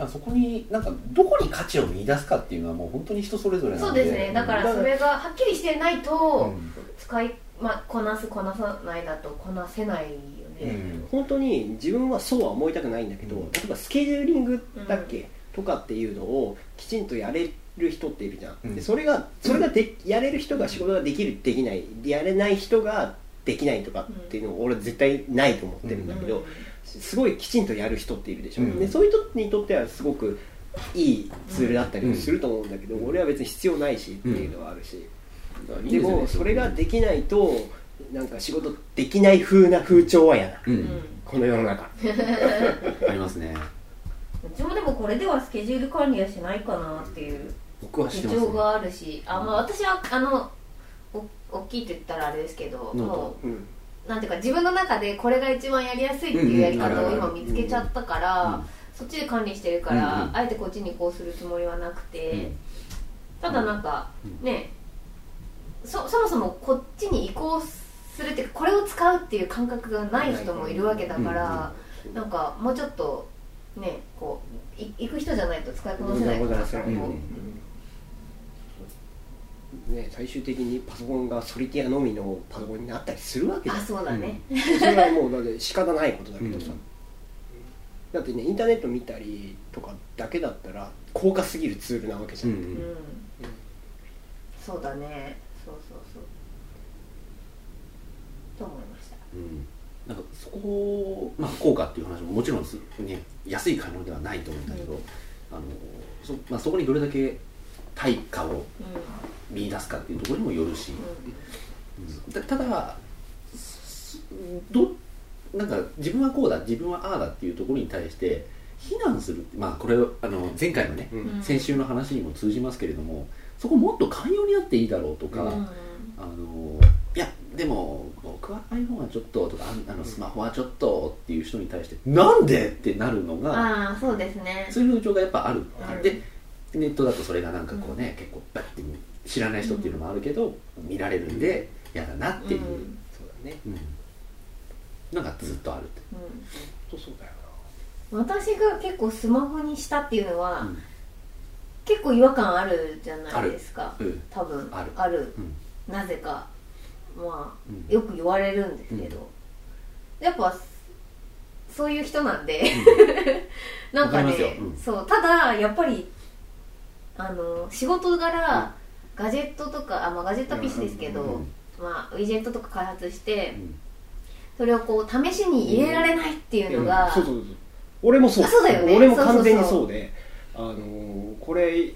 うん、そこになんかどこに価値を見出すかっていうのはもう本当に人それぞれなんで。そうですね。だからそれがはっきりしてないとうん。使い、まあ、こなすこなさないだとこなせないうん。本当に自分はそうは思いたくないんだけど、うん。例えばスケジューリングだっけ、とかっていうのをきちんとやれる人っているじゃん、うん。でそれがそれがでやれる人が仕事ができるできないやれない人ができないとかっていうのを俺絶対ないと思ってるんだけど、うん。すごいきちんとやる人っているでしょ、うん。でそういう人にとってはすごくいいツールだったりもすると思うんだけど、俺は別に必要ないしっていうのはあるし、でもそれができないとなんか仕事できない風な風潮は嫌だ。うん、うん、この世の中。[LAUGHS] ありますね。うちもでもこれではスケジュール管理はしないかなっていう僕はしてます、ね、手帳があるしあ、まあ、私はあのお大きいって言ったらあれですけどノートもうん。うなんていうか自分の中でこれが一番やりやすいっていうやり方を今見つけちゃったから、うん。そっちで管理してるから、うんうん。あえてこっちにこうするつもりはなくて、うん。ただなんか、うん。ねそそもそもこっちに移行するっていうかこれを使うっていう感覚がない人もいるわけだから、なんかもうちょっとねこうい行く人じゃないと使いこなせないかなとうん思う、ね、最終的にパソコンがソリティアのみのパソコンになったりするわけだあそうだね、それはもうだって仕方ないことだけどさ、うんだってねインターネット見たりとかだけだったら高価すぎるツールなわけじゃん、うん。うん。そうだね。そうそうそうと思いました。うん。なんかそこを、まあ、効果っていう話ももちろんす、ね、安い買い物ではないと思うんだけど、うん。あのそまあ、そこにどれだけ対価をう見出すかっていうところにもよるし、ん。うん。たただすどなんか自分はこうだ自分はああだっていうところに対して避難するまあこれあの前回のね、うん。うん先週の話にも通じますけれどもそこもっと寛容になっていいだろうとか、うん。あのいやでも僕は iPhone はちょっととかああのスマホはちょっとっていう人に対してなんでってなるのがああそうですね。そういう風潮がやっぱある、うん。でネットだとそれがなんかこうね、結構バッて知らない人っていうのもあるけど、見られるんで嫌だなっていう、うん。そうだね。うん。のがずっとあるって、うん。本当そうだよ私が結構スマホにしたっていうのは、うん。結構違和感あるじゃないですか。うん。多分。ある。る。うん。なぜかまあうんよく言われるんですけど、やっぱそういう人なんで、[LAUGHS] なんかね、うん。そうただやっぱりあの仕事柄、ガジェットとかあ、まあ、ガジェットは PC ですけど、うん。まあ、ウィジェットとか開発してうん。それをこう試しに入れられないっていうのなが、そうそうそう。俺もそう。あそうだよね。俺も完全にそうそう。そうであのーこれ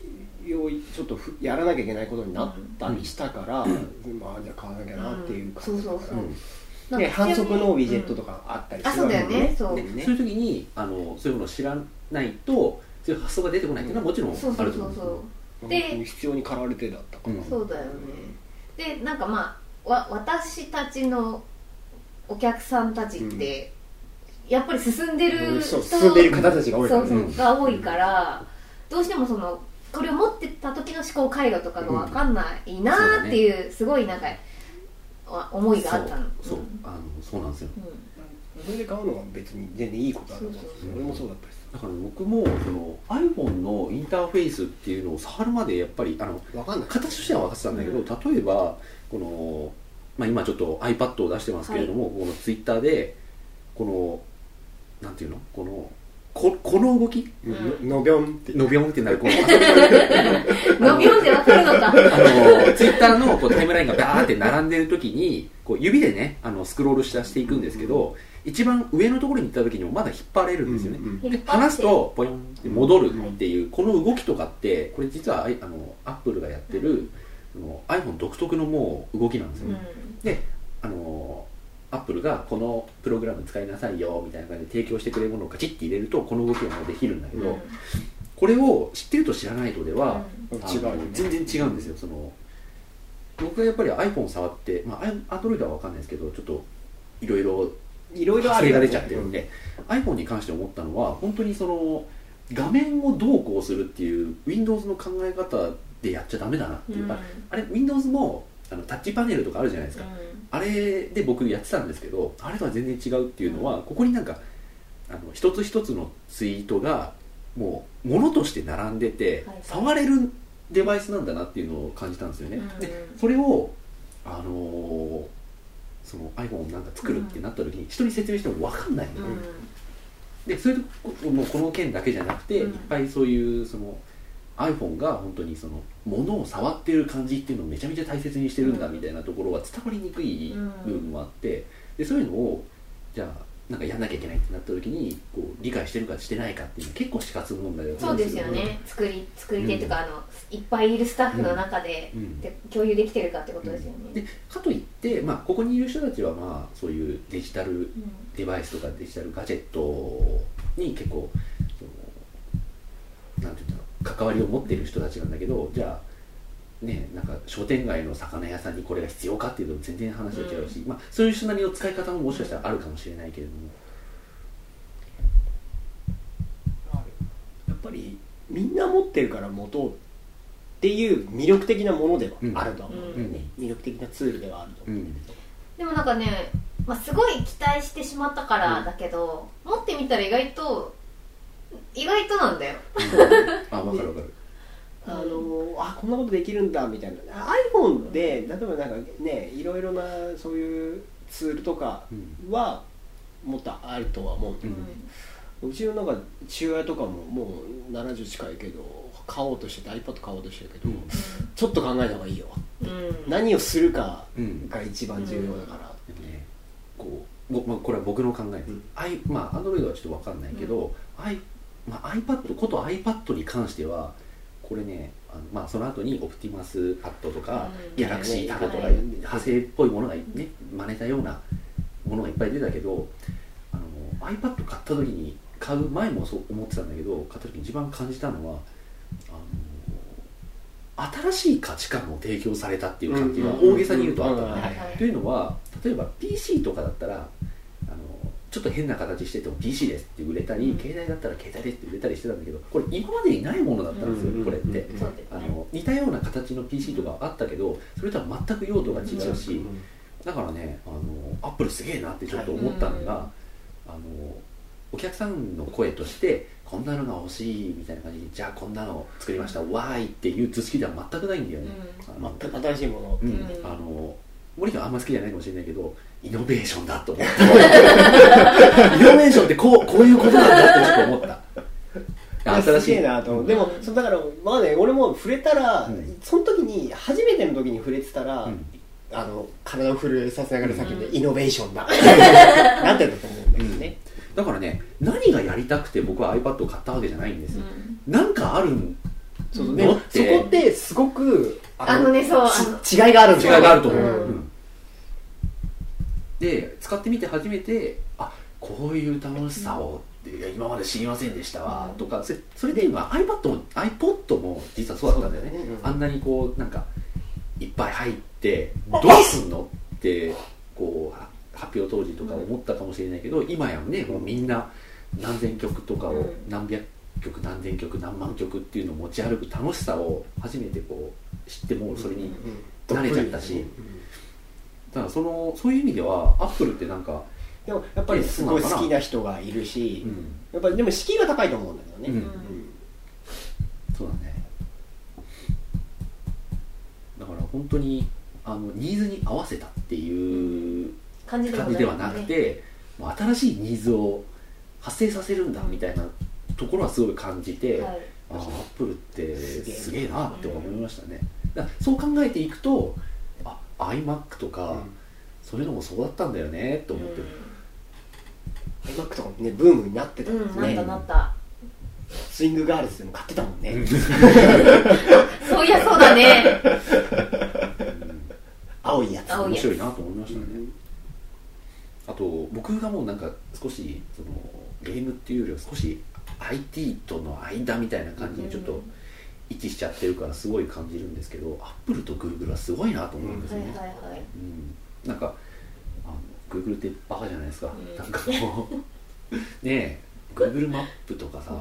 をちょっとふやらなきゃいけないことになったりしたから、まあじゃあ買わなきゃなっていう感じ。だから、うん。で反則のウィジェットうんとかあったりあそうだよね。そうでそういう時にあのそういうものを知らないとそういう発想が出てこないっていうのはもちろんあると思う。そうそう本で必要に駆られてだったから、うん。そうだよね。でなんかまあわ私たちのお客さんたちって、やっぱり進んでるそう人進んでる方たちが多いからそうそう、うん。が多いからどうしてもそのこれを持ってた時の思考回路とかが分かんないなーっていうすごいなんかわ思いがあったの。そうそううん。あのそうなんですよ。うそれで買うのは別に全然いいことだと思うそうそう俺もそう。だったしだから僕もその iPhone のインターフェースっていうのを触るまでやっぱりあの分かんない。形としては分かってたんだけど、例えばこの、まあ、今ちょっと iPad を出してますけれども、この Twitter でこのなんていうの？このここの動き？うん。のびょんって。のびょんってなる。このん伸びよんで分かるのか。あのツイッターのこうタイムラインがバーって並んでる時にこう指でねあのスクロールしたしていくんですけど、一番上のところに行った時にもまだ引っ張れるんですよね、うんうんで離すとポヨンって戻るっていう、この動きとかってこれ実はあいあのアップルがやってる、その iPhone 独特のもう動きなんですよ、ね。うん。であのアップルがこのプログラム使いなさいよみたいな感じで提供してくれるものをカチッて入れるとこの動きがもうできるんだけど、うん。これを知ってると知らないとでは、違うあのよね。全然違うんですよその。僕がやっぱり iPhone 触って、まあ、Android は分かんないですけどちょっといろいろいろいろあるよね。派生が出ちゃってるんで、iPhone に関して思ったのは本当にその画面をどうこうするっていう Windows の考え方でやっちゃダメだなっていう、うん。ああれ Windows もあのタッチパネルとかあるじゃないですか、あれで僕やってたんですけどあれとは全然違うっていうのは、ここになんかあの一つ一つのツイートがもう物として並んでて、はい。触れるデバイスなんだなっていうのを感じたんですよね、うんでそれをあのーその iPhone をなんか作るってなった時に人に説明しても分かんないの、うん。でそれとこもうこの件だけじゃなくて、うん。いっぱいそういうその iPhone が本当にその物を触ってる感じっていうのをめちゃめちゃ大切にしてるんだうんみたいなところは伝わりにくい部分もあってでそういうのをじゃあなんかやんなきゃいけないってなった時にこう理解してるかしてないかっていうのは結構死活問題だとそうですよね。作り作り手とか、あのいっぱいいるスタッフの中で,、うんで共有できてるかってことですよね、でかといって、まあ、ここにいる人たちはまあそういうデジタルうんデバイスとかデジタルガジェットに結構なんていう関わりを持っている人たちなんだけどじゃあねなんか商店街の魚屋さんにこれが必要かっていうと全然話が違うし、まあ、そういう人なりの使い方ももしかしたらあるかもしれないけれども、やっぱりみんな持ってるから持とうっていう魅力的なものではあるとは思うんだよね、魅力的なツールではあると思うんだけど、でもなんかね、まあ、すごい期待してしまったからだけど、持ってみたら意外と意外となんだよ。あ分かる分かる。あのあこんなことできるんだみたいな。iPhone で例えばなんかねいろいろなそういうツールとかうん。はもっとあるとは思うんだよ、うちのなんか父親とかももう70近いけど買おうとしてて iPad 買おうとしてるけど、うん。ちょっと考えた方がいいよ。うん、うん何をするかうん。が一番重要だから、でもねこうご、まあ、これは僕の考えで。す、うん。I まあ Android はちょっと分かんないけど、I まあ、iPad こと iPad に関してはこれねあの、まあ、その後にオプティマスパッドとか、うん。ギャラクシータブとか、はい。派生っぽいものがね真似たようなものがいっぱい出たけどあの iPad 買った時に買う前もそう思ってたんだけど買った時に一番感じたのはあの新しい価値観を提供されたっていう感じが大げさに言うとあったというのは例えば PC とかだったらちょっと変な形してても PC ですって売れたり、うん。携帯だったら携帯ですって売れたりしてたんだけどこれ今までにないものだったんですよ、うんこれって、うんあの似たような形の PC とかあったけどそれとは全く用途が違うし、だからねあのアップルすげえなってちょっと思ったのが、はいあのお客さんの声としてこんなのが欲しいみたいな感じでじゃあこんなの作りましたわーいっていう図式では全くないんだよね、全く新しいものあの森田はあんま好きじゃないかもしれないけどイノベーションだと思った。[LAUGHS] イノベーションってこうこういうことなんだってちょっと思った。新しい。なと思う。でもうんそうだからまあね俺も触れたら、うん。その時に初めての時に触れてたら、うん。あの体を震えさせながら叫んで、うん。イノベーションだ。[LAUGHS] なってたと思うんだけどね、だからね何がやりたくて僕は iPad を買ったわけじゃないんですよ、うん。なんかあるんそうそこってすごくあのねそう違いがあるん違いがあると思う、うん。うんで使ってみて初めてあこういう楽しさを今まで知りませんでしたわ、うん。とかそれそれっていうのは iPad も iPod も実はそうだったんだよね、そうだね。うんあんなにこうなんかいっぱい入ってどうすんのってこうは発表当時とか思ったかもしれないけど、今やねもうみんな何千曲とかをうん。何百曲何千曲何万曲っていうのを持ち歩く楽しさを初めてこう知ってもうそれに慣れちゃったしだからそのそういう意味ではアップルってなんか、でもやっぱりすごい好きな人がいるし、うん、やっぱりでも敷居が高いと思うんだけどね、うん。そうだね。だから本当にあのニーズに合わせたっていう感じではなくて、もう新しいニーズを発生させるんだみたいなところはすごい感じて、はい。あアップルってすげえなって思いましたね、そう考えていくとあ iMac とか、そういうのもそうだったんだよねって思ってる、iMac とかもねブームになってたうんん、ですね、なったなった。スイングガールズでも買ってたもんね、[LAUGHS] そういやそうだね。青いやつ。面白いなと思いましたね、うん。あと僕がもうなんか少しそのゲームっていうよりは少し IT との間みたいな感じにちょっと位置しちゃってるからすごい感じるんですけど、アップルとグーグルはすごいなと思うんですよね、なんかあのグーグルってバカじゃないですか、うん。なんかこうねえグーグルマップとかさ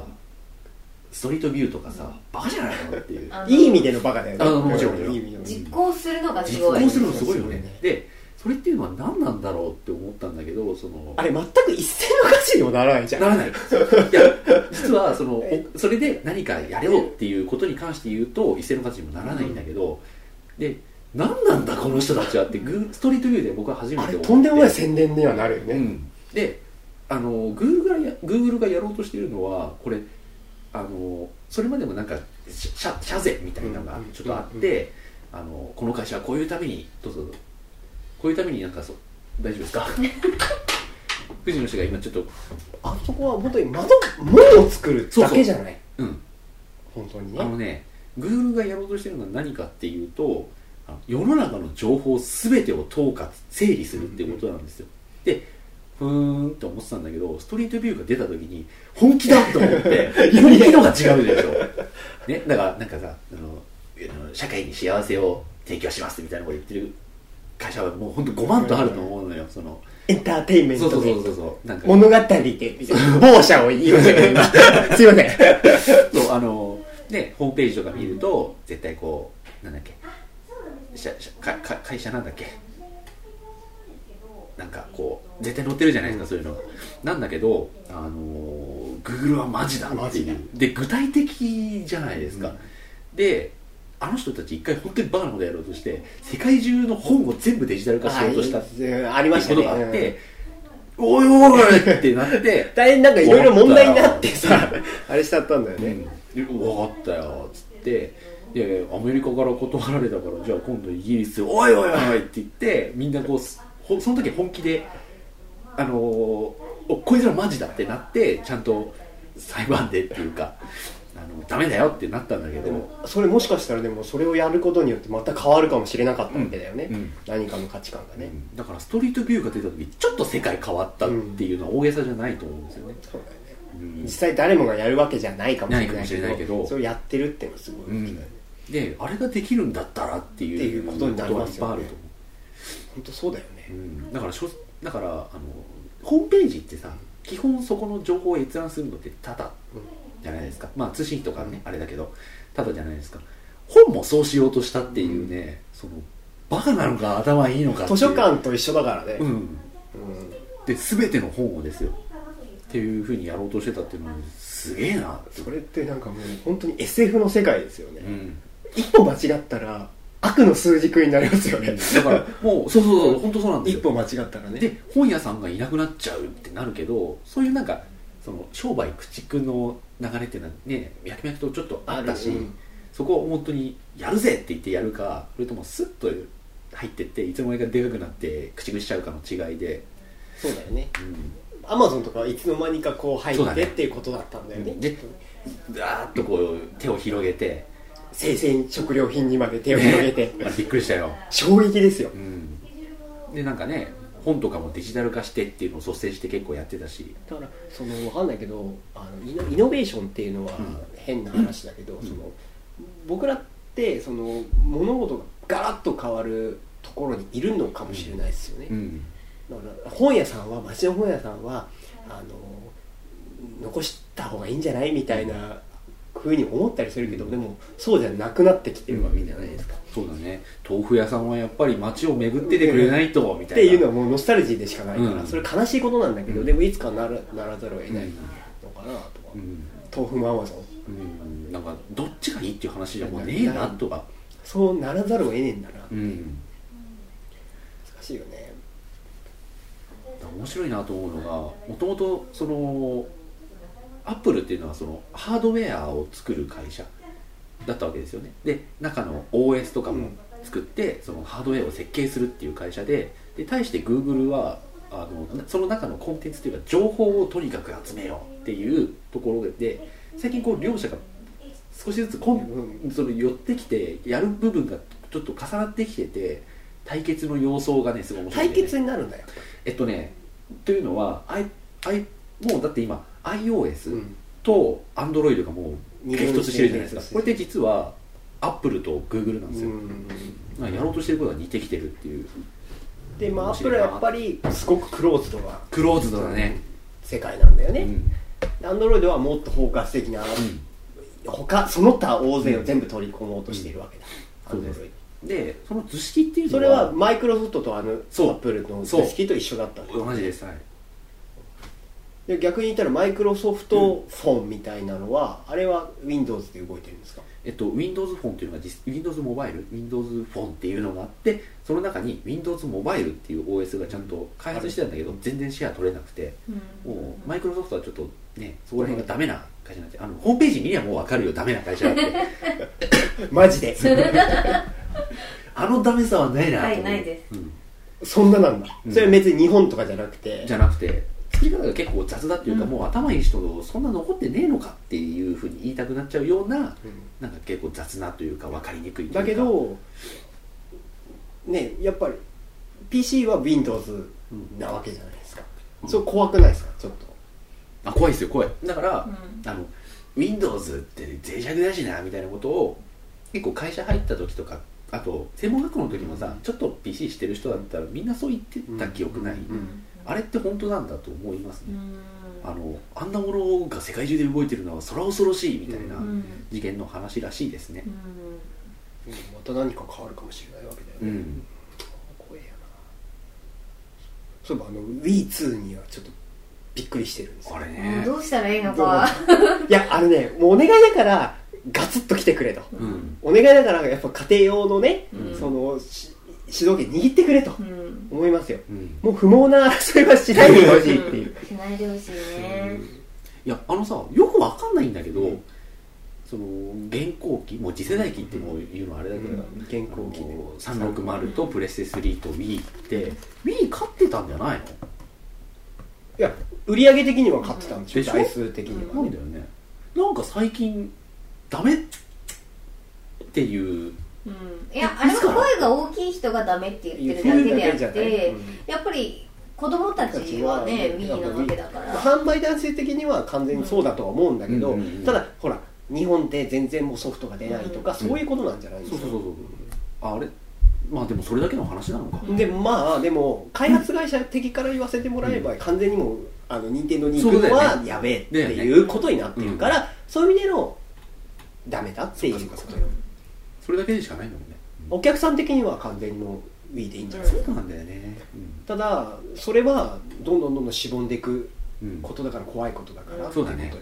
ストリートビューとかさバカじゃないのっていう。いい意味でのバカだよね。あもちろん。実行するのがす実ごい。行するのすごいよね。ね。でそれっていうのは何なんだろうって思ったんだけどそのあれ全く一銭の価値にもならないじゃん。ならない。[LAUGHS] いや実はそのおそれで何かやれようっていうことに関して言うと一斉の価値にもならないんだけど、で何なんだこの人たちはってグーストリートビューで僕は初めて思って。とんでもない宣伝にはなるよね、うん、であのグーグルがやグーグルがやろうとしているのはこれあのそれまでもなんか社社税みたいなのがちょっとあって、あのこの会社はこういうためにどうぞこういうためになんかそう大丈夫ですか？[LAUGHS] 藤野氏が今ちょっとあそこは本当に窓門を作るだけじゃない。うん。本当にね。あのね、グーグルがやろうとしてるのは何かっていうと、世の中の情報すべてを統括、整理するってことなんですよ。で、ふーんって思ってたんだけど、ストリートビューが出た時に、本気だと思って、[LAUGHS] 本気のが違うでしょ。ね、だから、なんかさ、あの社会に幸せを提供しますみたいなこと言ってる会社はもう本当5万とあると思うのよ、その。エンターテインメンそうそうそうそう。なんか、物語でみたいな。某社を言いましたけど今すいません。そうあのねホームページとか見ると絶対こうなんだっけ。社社かか会社なんだっけ。なんかこう絶対載ってるじゃないですか、そういうのが。なんだけどあのグーグルはマジだってマジだ。いうで具体的じゃないですか、であの人たち一回本当にバカなことやろうとして世界中の本を全部デジタル化しようとしたってあありましたね。いうことがあって、おいおいってなって [LAUGHS] 大変なんかいろいろ問題になってさ [LAUGHS] あれしちゃったんだよね、うん、分かったよっつって。でアメリカから断られたからじゃあ今度イギリスおいおいおいって言ってみんなこうその時本気であのーおこいつらマジだってなってちゃんと裁判でっていうか。あのダメだよってなったんだけど。それもしかしたらでもそれをやることによってまた変わるかもしれなかったわけだよね、うん。うん何かの価値観がね、だからストリートビューが出た時ちょっと世界変わったっていうのは大げさじゃないと思うんですよね、そうだよねうん。実際誰もがやるわけじゃないかもしれないけどそれをやってるっていうのはすごい大きい。よねであれができるんだったらっていうことになりますよね。本当そうだよう、ね。うん、だからしょだからあのホームページってさ基本そこの情報を閲覧するのってただじゃないですか。まあ通信費とかね、あれだけどただじゃないですか。本もそうしようとしたっていうね、そのバカなのか頭いいのかっていう。図書館と一緒だからね、うん。うん。で全ての本をですよ。っていうふうにやろうとしてたっていうのはすげえな。それってなんかもう本当に SF の世界ですよね、うん。一歩間違ったら悪の数軸になりますよね、だからもうそうそうそう本当そうなんですよ。一歩間違ったらね。で本屋さんがいなくなっちゃうってなるけどそういうなんかその商売駆逐の流れっていうのはね脈々とちょっとあったし、うんそこを本当にやるぜって言ってやるかそれともスッと入ってっていつの間にかでかくなって駆逐しちゃうかの違いで、そうだよね。うん。アマゾンとかはいつの間にかこう入ってっていうことだったんだよねでダーッとこう手を広げて生鮮食料品にまで手を広げて。[LAUGHS] あれびっくりしたよ、衝撃ですよ。うん、でなんかね本とかもデジタル化してっていうのを率先して結構やってたし。だからその分かんないけどあのイノイノベーションっていうのはうん。変な話だけど、その僕らってその物事がガラッと変わるところにいるのかもしれないですよね、うん。だから本屋さんは町の本屋さんはあの残した方がいいんじゃないみたいなふうに思ったりするけど、でもそうじゃなくなってきてるわけじゃないですか、そうだね。豆腐屋さんはやっぱり街を巡っててくれないとみたいな。っていうのはもうノスタルジーでしかないから、うん。それ悲しいことなんだけど、うん。でもいつかならならざるを得ないのかなとか、う。ん。豆腐もアマゾン。うん。なんかどっちがいいっていう話じゃもうねえなとかそうならざるを得ねえんだな、うん。難しいよね。面白いなと思うのがもともとそのアップルっていうのはそのハードウェアを作る会社だったわけですよね。で中の OS とかも作って、そのハードウェアを設計するっていう会社でで対して Google はあのなその中のコンテンツというか情報をとにかく集めようっていうところで最近こう両者が少しずつこんその寄ってきてやる部分がちょっと重なってきてて対決の様相がねすごい面白いん対決になるんだよ、えっとねというのはあいあいもうだって今 iOS うん。と Android がもう激突してるじゃないですか。うんこれって実は Apple と Google なんですよ、やろうとしてることが似てきてるっていう。でまあアップルはやっぱりすごくクローズドなクローズドだね、世界なんだよね、うん。アンドロイドはもっと包括的な、他その他大勢を全部取り込もうとしているわけだ、うん。Android そうです。でその図式っていうのそれはマイクロソフトとあのアそう。ップルの図式と一緒だった同じです。はいで逆に言ったらマイクロソフトフォンみたいなのは、あれは Windows で動いてるんですか？えっと、Windows フォンっていうのが実 Windows モバイル Windows フォンっていうのがあってその中に Windows モバイルっていう OS がちゃんと開発してたんだけど全然シェア取れなくてもうマイクロソフトはちょっとねそこら辺がダメな会社になってあのホームページ見りゃもう分かるよダメな会社だって。[LAUGHS] マジで。[LAUGHS] あのダメさはないなと思う。はいないです。うん。そんななんだ、うん。それは別に日本とかじゃなくて。じゃなくて作り方が結構雑だっていうか、うん。もう頭いい人のそんな残ってねえのかっていうふうに言いたくなっちゃうようなうん。なんか結構雑なというか分かりにくいだけどねやっぱり PC は Windows うんなわけじゃないですか、うん。それ怖くないですか？ちょっと。あ怖いですよ怖い。だから、うん。あの Windows って脆弱だしなみたいなことを結構会社入った時とかあと専門学校の時もさちょっと PC してる人だったらみんなそう言ってた記憶ない、うんあれって本当なんだと思いますね、うん。あのあんなものが世界中で動いてるのはそら恐ろしいみたいなうん。次元の話らしいですね。うん。また何か変わるかもしれないわけだよね、うん。怖えやな。そういえばあの Wii2 にはちょっとびっくりしてるんですよ。あれね。どうしたらいいのか。いやあのねもうお願いだからガツッと来てくれと。うん。お願いだからやっぱ家庭用のね、うん。そのし主導権握ってくれとうん。思いますよ。うん。もう不毛な争いはしないでほしいっていう、しないでほしいね。いやあのさよくわかんないんだけど、うんその現行機もう次世代機ってもう言うのあれだけど、うん。現行機ね。あの360とプレステ3と Wii って Wii 勝ってたんじゃないの？いや売上的には勝ってたんでしょでしょ？台数的にはね。なんだよね。なんか最近ダメっていううん。いやあれは声が大きい人がダメって言ってるだけであってやっぱり子供たちはね Wii なわけだから。販売男性的には完全にそうだとは思うんだけど、ただほら日本で全然もうソフトが出ないとか、うん。そういうことなんじゃないですか、そうそうそうそうあれ？まあでもそれだけの話なのか、でまあでも開発会社的から言わせてもらえば、完全にもうあの任天堂に行くのはやべえっていうことになってるからそう,、いう意味でのダメだっていうこと。よそれだけでしかないんだもんね、お客さん的には完全にもう Wii でいいんじゃないですか、そうなんだよね。ただそれはどんどんどんどんしぼんでいくことだから怖いことだから、うんそうだね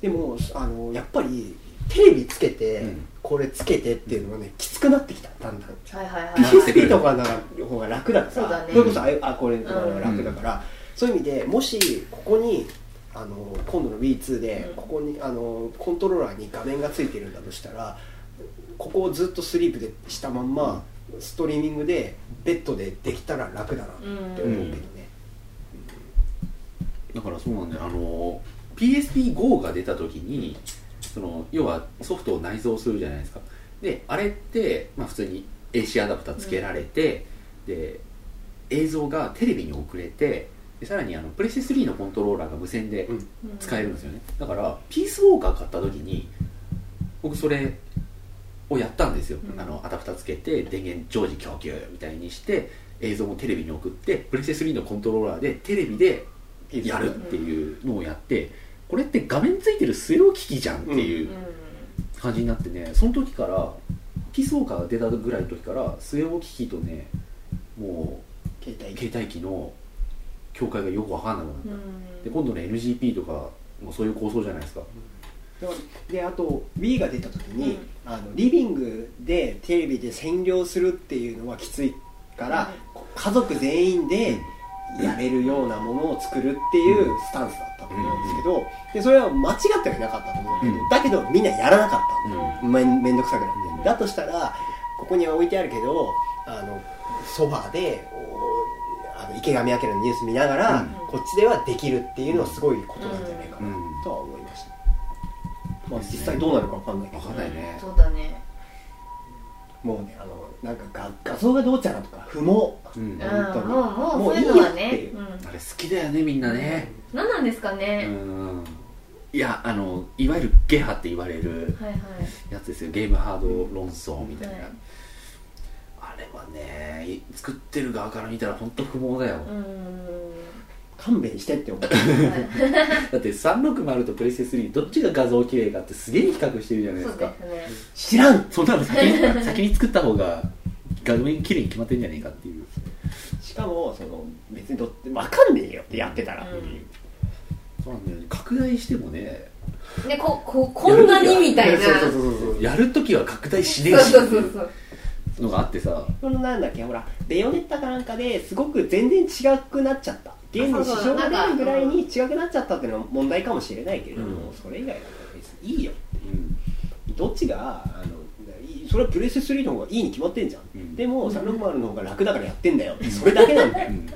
でもあのやっぱりテレビつけて、うん。これつけてっていうのはねきつくなってきた。だんだん。はいはいはい。PSP とかの方が楽だから。そうだね。れこそああこれとかの方が楽だから、そういう意味でもしここにあの今度の Wii2 でうん。ここにあのコントローラーに画面がついてるんだとしたらここをずっとスリープでしたまんま、ストリーミングでベッドでできたら楽だなって思うけどね、だからそうなんだよ。あの PSP-GO が出た時にその要はソフトを内蔵するじゃないですか。であれって、まあ、普通に AC アダプターつけられて、で映像がテレビに送れてでさらにあのプレステ3のコントローラーが無線でうん。使えるんですよね。だからピースウォーカー買った時に僕それをやったんですよ、うん。あのアダプターつけて電源常時供給みたいにして映像もテレビに送ってプレステ3のコントローラーでテレビでやるっていうのをやってこれって画面ついてる据え置き機器じゃんっていう感じになってねその時からピースウォーカーが出たぐらいの時から据え置き機とねも携帯。う携帯機の境界がよく分かんなくなった、うん。で今度の NGP とかもそういう構想じゃないですかであと Wii が出た時に、あのリビングでテレビで占領するっていうのはきついから、家族全員でやれるようなものを作るっていうスタンスだったと思うんですけど、でそれは間違ってはいなかったと思うけど、うん。だけどみんなやらなかったうん。の、めんめんどくさくなって、うん。だとしたらここには置いてあるけどあのソファーでおあの池上彰のニュース見ながら、うん。こっちではできるっていうのはすごいことなんじゃないかなうん。とは思いました、まあ、実際どうなるかわかんないけど分かんないね。そうだね。もうねあのなんか画画像がどうちゃらとか不毛。うん。うん本当に。もうもうもうそういうのはいね。いよっていううん。あれ好きだよねみんなね。何なんですかうねん。いやあのいわゆるゲハって言われるはいはい。やつですよ。ゲームハード論争みたいな、はい。あれはね作ってる側から見たら本当不毛だよ、うーん勘弁してって思う。だって360とプレステ3どっちが画像綺麗かってすげえ比較してるじゃないですか。ですね。知らん！そんなの先に [LAUGHS] 先に作った方が画面綺麗に決まってんじゃねえかっていう。しかもその別にどって分かんねえよってやってたら。っていう、そうなんだよね。拡大してもね。でこここんなにみたいな。そうそうそうそう。やるときは拡大しねえし。そうそうそうのがあってさ。このなんだっけほらベヨネッタかなんかですごく全然違くなっちゃったゲームに支障が出るぐらいに違くなっちゃったっていうのは問題かもしれないけれども、うん。それ以外は別にいいよう。んどっちがあのいそれはプレステ3の方がいいに決まってんじゃん、うん。でも360の方が楽だからやってんだよ。ってそれだけなんだよ、うん。そ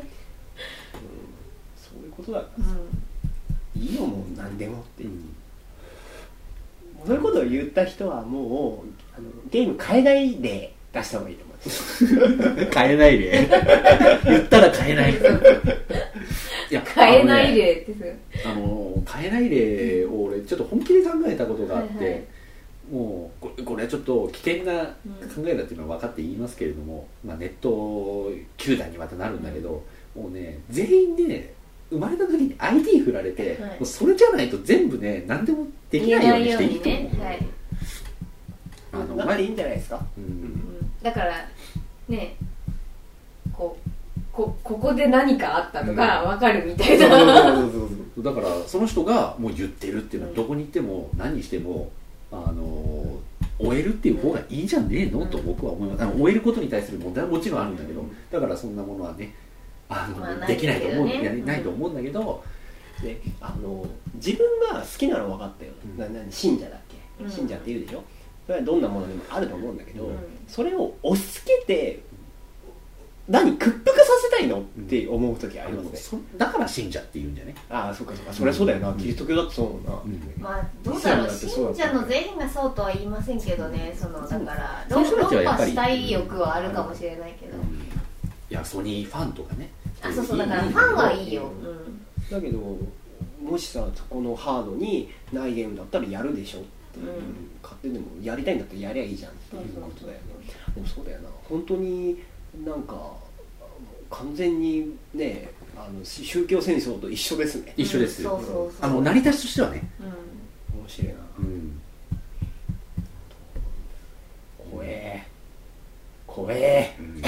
ういうことだかうんら。いいよもう何でもって、うん。そういうことを言った人はもうあのゲーム変えないで出した方がいいと思う [LAUGHS] 変えないで。言ったら変えない。いや変えない例ってすあの変えない例を俺ちょっと本気で考えたことがあって、はいはい。もうこれこれはちょっと危険な考えだっていうのは分かって言いますけれども、まあ、ネット球団にまたなるんだけど、もうね全員ね生まれた時に ID 振られて、はい。もうそれじゃないと全部ね何でもできないようにしていいと思う、ね。はいあのなっていいんじゃないですか？うん。うんだからねこうこここで何かあったとか分かるみたいそうそうな、そうそうそう。だからその人がもう言ってるっていうのはどこに行っても何にしてもあの終えるっていう方がいいんじゃねえの？と僕は思います。終えることに対する問題はもちろんあるんだけどだからそんなものはねあの、できないと思う、やないと思うんだけど、であの自分が好きなの分かったよ、うん。なな信者だっけ、うん。信者って言うでしょ？それはどんなものでもあると思うんだけど、うん。それを押し付けて何屈服させたいの？って思う時あありますね、のそだから信者っていうんじゃね、ああそうかそうかそりゃそうだよな、うん。キリスト教だってそうだもんな、うん。まあどうだろう信者の全員がそうとは言いませんけどね。そのだから論破したい欲はあるかもしれないけど、いやソニーファンとかね。あそうそうだからファンはいいよ、だけどもしさそこのハードにないゲームだったらやるでしょ？っていう、うん。勝手でもやりたいんだったらやりゃいいじゃんっていうことだよねでもそうだよな。本当になんか完全にねあの宗教戦争と一緒ですね。一緒ですそうあの成り立ちとしてはね、うん面白いな。うん、怖え。怖え。うん。[LAUGHS]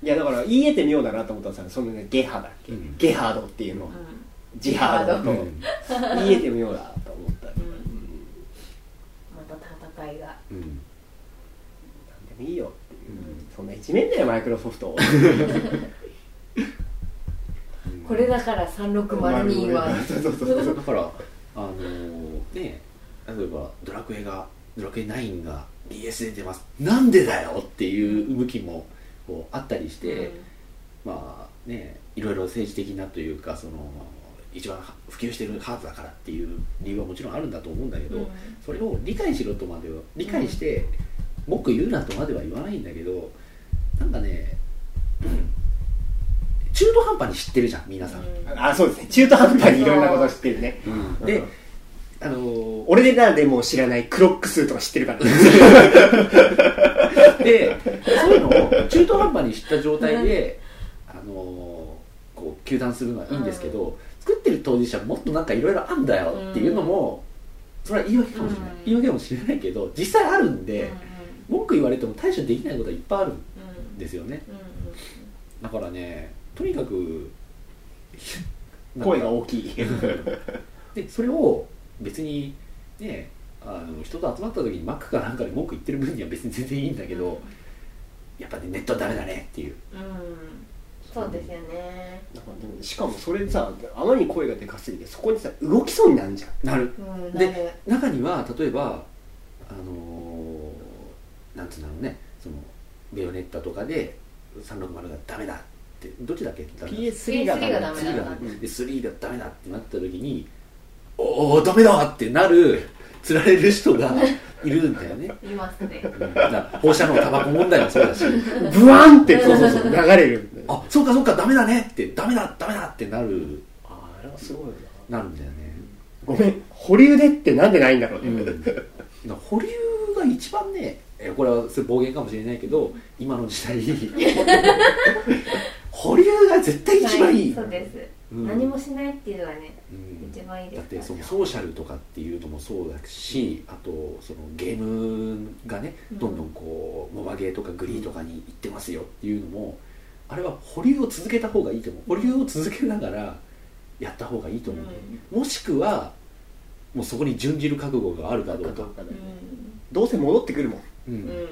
いやだから言い得て妙だなと思ったらさそのねゲハだっけ、うん。ゲハードっていうの、うん。ジハードとうん。言い得て妙だと思った、うんうんまた戦いが。うん。なんでもいいよっていう、うん。そんな一面だよマイクロソフト。[LAUGHS] [LAUGHS] これだから3602は。そう [LAUGHS] そうそうそう。だからあのーね例えばドラクエがドラクエ9が BS で出ます。なんでだよっていう向きもこうあったりして、まあねいろいろ政治的なというかその一番普及してるハードだからっていう理由はもちろんあるんだと思うんだけど、うん。それを理解しろとまでは理解して、文句言うなとまでは言わないんだけどなんかね、うん中途半端に知ってるじゃん皆さん、あそうですね。中途半端にいろんなこと知ってるね。うん。で、あのー俺でなんでもう知らないクロック数とか知ってるから。ね [LAUGHS] でそういうのを中途半端に知った状態で、あのーこう糾弾するのはいいんですけど、作ってる当事者もっとなんかいろいろあんだよっていうのも、それは言い訳かもしれない、うん。言い訳かもしれないけど実際あるんで、文句言われても対処できないことはいっぱいあるんですよね。だからねとにかく [LAUGHS] 声が大きい。でそれを別にねあの人と集まった時にマックかなんかで文句言ってる分には別に全然いいんだけど、やっぱねネットはダメだねっていう。うんそうですよね。なんかでもしかもそれでさあまりに声がでかすぎてそこにさ動きそうになるじゃん。なる。うんでなる。中には例えばあのーなんつうんだろうねそのベヨネッタとかで360がダメだってどっちだっけ？ダメだ。PS3 が PS3 がダメ3だがで3がダメだってなった時におおダメだってなるつられる人がいるんだよね。いますね。うん。だから放射能タバコ問題もそうだし。ブワンってそうそうそう流れるあそうかそうかダメだねってダメだダメだってなる。ああれはすごいよな。なるんだよね。ごめん保留でってなんでないんだろうね、保留が一番ねえこれはそれ暴言かもしれないけど今の時代。[LAUGHS] 保留が絶対一番いい、そうです、うん何もしないっていうのはねうん。一番いいですだってそのソーシャルとかっていうのもそうだしあとそのゲームがねうん。どんどんこうモバゲーとかグリーとかに行ってますよっていうのもあれは保留を続けた方がいいと思う。保留を続けながらやった方がいいと思う、もしくはもうそこに準じる覚悟があるかどうか。どうかだようねどうせ戻ってくるもん、うんん。うん。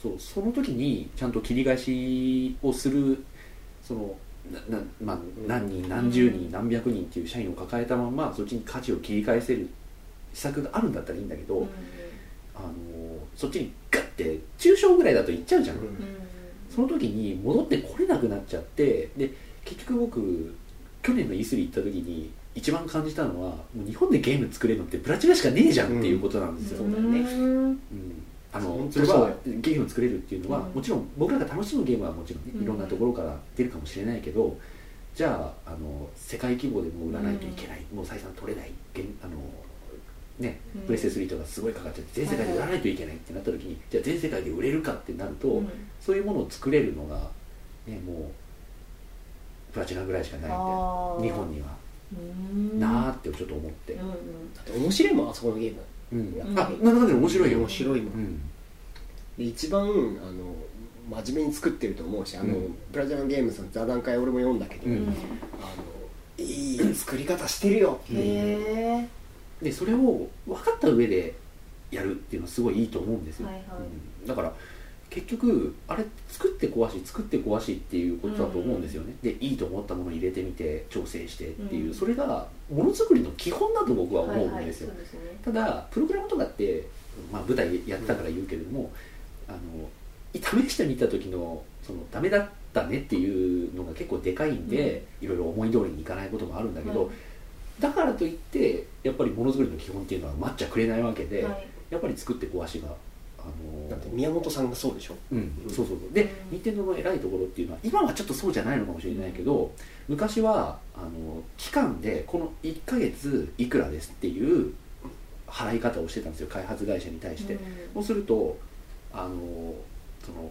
そうその時にちゃんと切り返しをするそのなな、まあ、何人何十人何百人っていう社員を抱えたままそっちに舵を切り返せる施策があるんだったらいいんだけど、うん。あのそっちにガッて中小ぐらいだといっちゃうじゃん、うん。その時に戻ってこれなくなっちゃってで結局僕去年の E3 行った時に一番感じたのはもう日本でゲーム作れるのってプラチナしかねえじゃんっていうことなんですよ、そうだねうん。うんあのそれはゲームを作れるっていうのは、うん。もちろん僕らが楽しむゲームはもちろんねうん。いろんなところから出るかもしれないけど、じゃああの世界規模でも売らないといけない、もう採算取れないあのねうん。プレステ3とかすごいかかっちゃって全世界で売らないといけないってなった時に、じゃあ全世界で売れるかってなると、うん。そういうものを作れるのがねもうプラチナぐらいしかないんで日本には、うん。なーってちょっと思って、うんうん。だって面白いもんあそこのゲームうん。うん。あなんだかんだ面白いよ。面白いもん。うん。で一番あの真面目に作ってると思うしあの、うん。プラチナゲームズの座談会俺も読んだけど、うん。あのいい作り方してるよ。うん。へえでそれを分かった上でやるっていうのはすごいいいと思うんですよ、はいはい。うん。だから結局あれ作って壊し作って壊しっていうことだと思うんですよね、でいいと思ったものを入れてみて調整してっていう、うん。それがものづくりの基本だと僕は思はいはいうんですよ、そうですね。ただプログラムとかって、まあ、舞台やってたから言うけれども、あの試してみた時のそのダメだったねっていうのが結構でかいんで、いろいろ思い通りにいかないこともあるんだけど、だからといってやっぱりものづくりの基本っていうのは待っちゃくれないわけで、はい。やっぱり作って壊しがああのだって宮本さんがそうでしょ？うん、そうそうそう。で任天堂の偉いところっていうのは今はちょっとそうじゃないのかもしれないけど昔はあの期間でこの1ヶ月いくらですっていう払い方をしてたんですよ開発会社に対して、そうするとあのその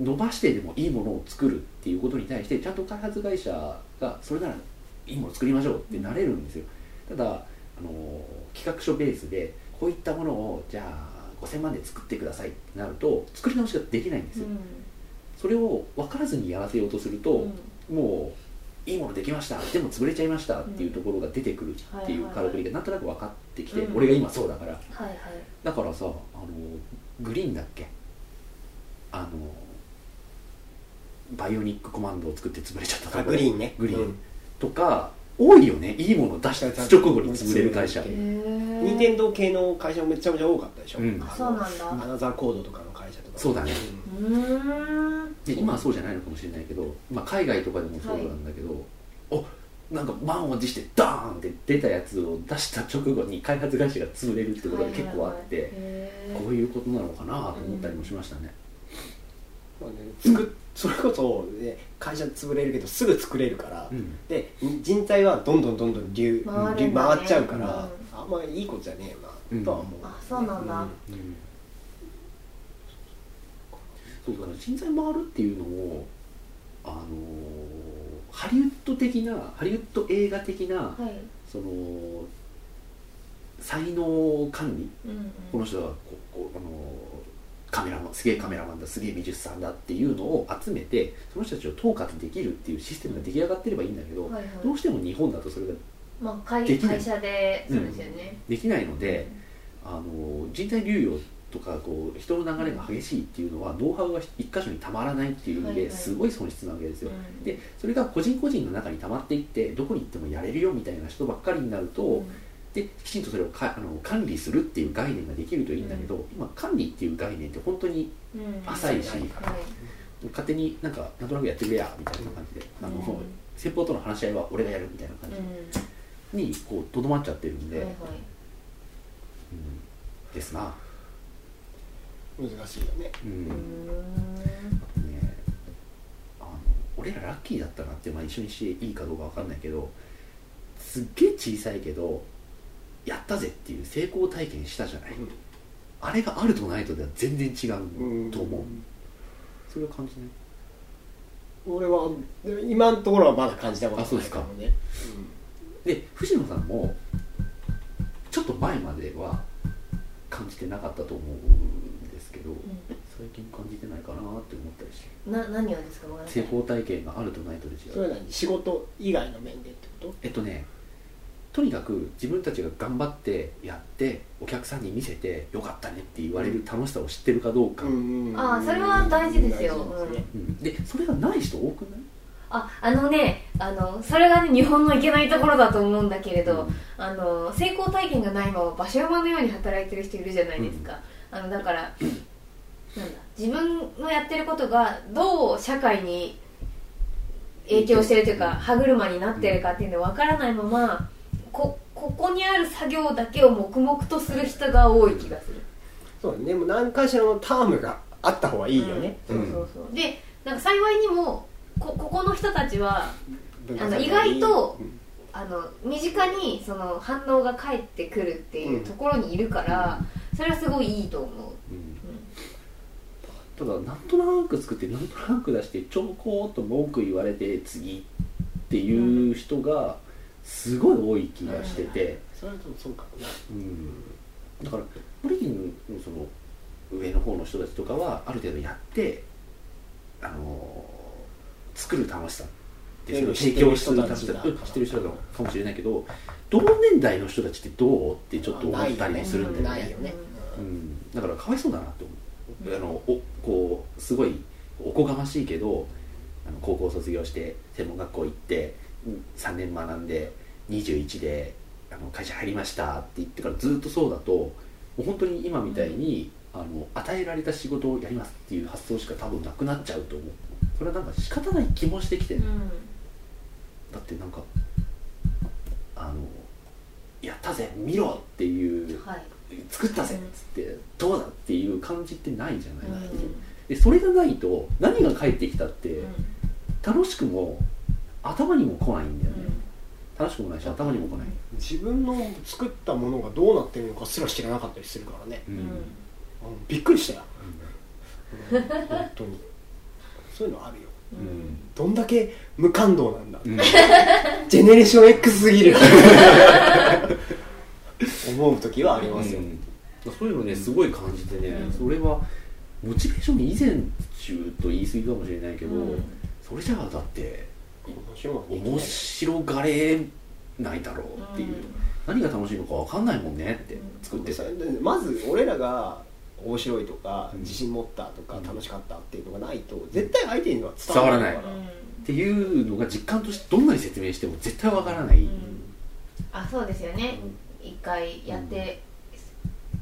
伸ばしてでもいいものを作るっていうことに対してちゃんと開発会社がそれならいいものを作りましょうってなれるんですよ。ただあの企画書ベースでこういったものをじゃあ5000万で作ってくださいってなると作り直しができないんですよ、それを分からずにやらせようとすると、もういいものできました。でも潰れちゃいましたっていうところが出てくるっていうからくりがなんとなく分かってきて、うん。俺が今そうだから。はいはい。だからさあのグリーンだっけ？あのバイオニックコマンドを作って潰れちゃったとあこグリーンね。グリーン。うん。とか多いよね。いいものを出した直後に潰れる会社。任天堂系の会社もめちゃめちゃ多かったでしょ、うん。あそうなんだ。アナザーコードとかの会社とか。そうだね。うーん。で今はそうじゃないのかもしれないけど、まあ、海外とかでもそうなんだけど、おなんか満を持してダーンって出たやつを出した直後に開発会社が潰れるってことが結構あって、へこういうことなのかなと思ったりもしましたね、まあね作っそれこそ、ね、会社潰れるけどすぐ作れるから、うん。で人材はどんどんどんどん流回ね流回っちゃうから、うん。あんまりいいことじゃねえうん。なとは思う、あそうなんだ。ううん。そうだから人材回るっていうのもあのーハリウッド的なハリウッド映画的な、はい。その才能管理うんうん。この人はここあのカメラマンすげえカメラマンだすげえ美術さんだっていうのを集めてその人たちを統括できるっていうシステムが出来上がってればいいんだけど、はいはい。どうしても日本だとそれがまあ会社でそうですよね。できないので、あの人材流用とかこう人の流れが激しいっていうのはノウハウが一箇所にたまらないっていう意味はいはい。ですごい損失なわけですよ、うん。でそれが個人個人の中に溜まっていってどこに行ってもやれるよみたいな人ばっかりになると、うんできちんとそれをかあの管理するっていう概念ができるといいんだけど、今管理っていう概念って本当にうん。浅いし、はい。勝手になんかなんとなくやってくれやみたいな感じで、あのうん先方との話し合いは俺がやるみたいな感うん。じにこうとどまっちゃってるんで、はいはい。うん。ですな、難しいよね。うん。ねあの俺らラッキーだったなって、まあ、一緒にしていいかどうかわかんないけどすっげえ小さいけどやったぜっていう成功体験したじゃない、あれがあるとないとでは全然違うと思う、それを感じない。俺はで今のところはまだ感じたことあそうですか。ないもね。で藤野さんもちょっと前までは感じてなかったと思うんですけど、最近感じてないかなって思ったりして。な何をですか成功体験があるとないとで違う。それは何？仕事以外の面でってこと？えっとねとにかく自分たちが頑張ってやってお客さんに見せてよかったねって言われる楽しさを知ってるかどうか、うんあーそれは大事ですよ。大事ですね。でそれがない人多くない？ああのねあのそれがね日本のいけないところだと思うんだけれど、うん。あの成功体験がないまま馬車馬のように働いてる人いるじゃないですか、あのだからなんだ自分のやってることがどう社会に影響してるというか歯車になってるかっていうの分からないままこここにある作業だけを黙々とする人が多い気がする、そうでも何かしらのタームがあった方がいいよね、うん。そうそうそう。でなんか幸いにもこここの人たちはうんあの意外とうん。あの身近にその反応が返ってくるっていうところにいるから、それはすごいいいと思う、ただなんとなく作ってなんとなく出してちょこーっと文句言われて次っていう人がすごい多い気がしてて、それはそうかもな。うん、だからブレイキングのその上の方の人たちとかはある程度やってあのー作る楽しさっていうのを提供する楽しさ知ってる人たちだうん知ってる人だかもしれないけど同年代の人たちってどうってちょっと思ったりもするんだよね。ないよね。うん、だからかわいそうだなって思う、あのおこうすごいおこがましいけどあの高校卒業して専門学校行って3年学んで21であの会社入りましたって言ってからずっとそうだともう本当に今みたいに、あの与えられた仕事をやりますっていう発想しか多分なくなっちゃうと思う。それはなんか仕方ない気もしてきて、うん。だってなんかあのやったぜ見ろっていうはい。作ったぜっつってどうだっていう感じってないじゃない、うん。でそれがないと何が返ってきたってうん。楽しくも頭にも来ないんだよね、うん。楽しくもないし頭にも来ない、自分の作ったものがどうなってるのかすら知らなかったりするからね、ううん。びっくりしたよ、うん。本当に。そういうのあるよ。うん。どんだけ無感動なんだ、うん。ジェネレーション X すぎる。[LAUGHS] 思う時はありますよ、うん。そういうのねすごい感じてね、うん。それはモチベーション以前中と言い過ぎかもしれないけど、うん。それじゃあだって面白がれないだろうっていう、何が楽しいのか分かんないもんねって作ってて、まず俺らが面白いとかうん。自信持ったとかうん。楽しかったっていうのがないと絶対相手には伝伝わらない。っていうのが実感としてどんなに説明しても絶対分からない、うん。あそうですよね。一回やって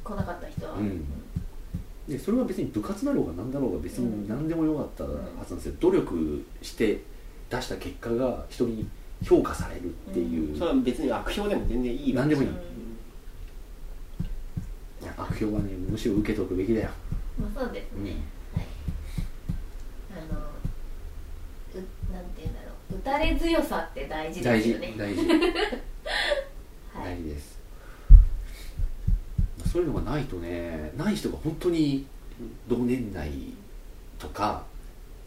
来なかった人は。うん。でそれは別に部活だろうが何だろうが別に何でもよかったはずなんですよ。努力して出した結果が人に評価されるっていう、それは別に悪評でも全然いいわ何でもいい、うん。いや悪評はねむしろ受けとくべきだよ。まあそうですね、はい。あのうなんて言うんだろう。打たれ強さって大事で大事すよね。大事。[LAUGHS] はい。大事です。そういうのがないとねない人が本当に同年代とか、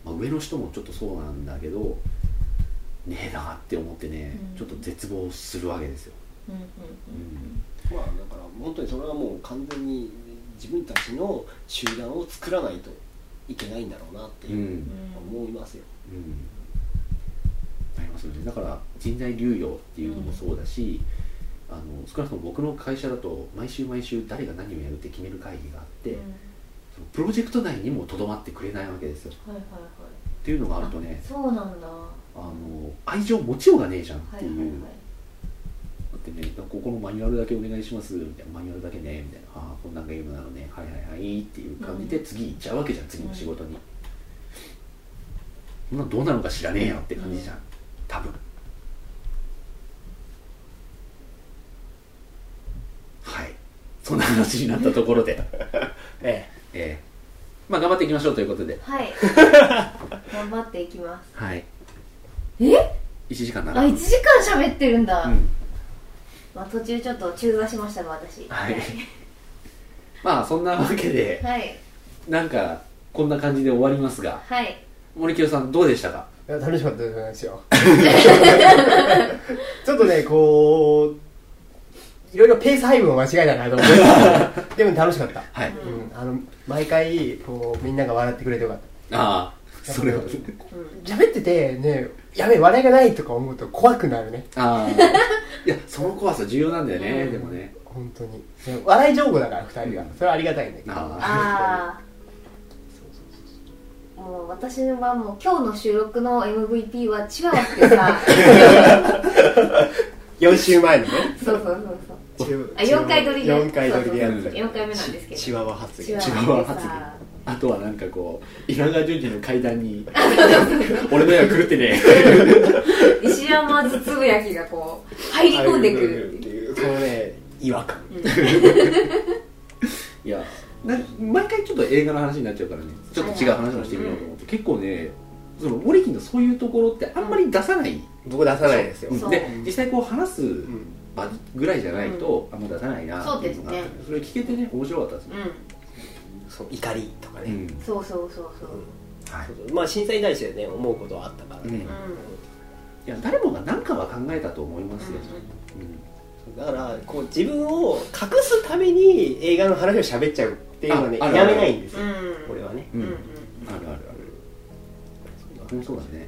まあ、上の人もちょっとそうなんだけどねえなって思ってね、うん。ちょっと絶望するわけですよ、うんうんうん。まあだから本当にそれはもう完全に自分たちの集団を作らないといけないんだろうなってうんいううん。思いますよ、うん。ありますよね。だから人材流用っていうのもそうだし、あの少なくとも僕の会社だと毎週毎週誰が何をやるって決める会議があって、プロジェクト内にもとどまってくれないわけですよ。はいはいはい。っていうのがあるとねそうなんだ。はあの愛情持ちようがねえじゃんっていう、いはいはい。だってねここのマニュアルだけお願いしますみたいな。マニュアルだけねみたいな。ああこんなゲームなのね。はいはいはいっていう感じで次行っちゃうわけじゃん次の仕事に、そんなどうなのか知らねえよって感じじゃん。多分。はい。そんな話になったところで。[LAUGHS] えええまあ頑張っていきましょうということで。はい。[LAUGHS] 頑張っていきます。はい。え？1時間な。あら1時間喋ってるんだ、うん。まあ、途中ちょっと中座しましたが私。はい。まあそんなわけではい。なんかこんな感じで終わりますが。はい。森清さんどうでしたか？え楽しかったですよ。[LAUGHS] [LAUGHS] ちょっとねこういろいろペース配分を間違えたなと思って。[LAUGHS] でも楽しかった、はい、うん、あの毎回こうみんなが笑ってくれてよかった。ああそれは。喋っててねやべえ笑いがないとか思うと怖くなるね。ああ。いやその怖さ重要なんだよね、うん。でもね。本当に。ね笑い上手だから2人がそれはありがたいんだけどあああもう私はもう今日の収録の MVP はチワワってさ。[LAUGHS] 4週前のね。そうそうそうそうあ4 4回撮りで。4回撮りでやってそうそうそう。4回目なんですけど。チワワ発言チワチワワ発ってさあとはなんかこう稲川淳二の階段に俺の絵は狂ってね。[LAUGHS] 石山津つぶやきがこう入り込んでくる。っていういうそのね違和感。いやな毎回ちょっと映画の話になっちゃうからね。ちょっと違う話をしてみようと思って、結構ねそのモリキンのそういうところってあんまり出さない、僕出さないですよ。で実際こう話すうん場ぐらいじゃないとあんま出さないなそうですねっていうのがあってそれ聞けてね。面白かったですね、そう怒りとかね、うん。そうそうそうそう。はい。まあ震災に対してね思うことはあったから。ね、うん。いや誰もが何かは考えたと思いますよ、だからこう自分を隠すために映画の話を喋っちゃうっていうのはねやめないんですよ、うん。これはね。うん。うん。うんあるあるある。うんそうだね。はい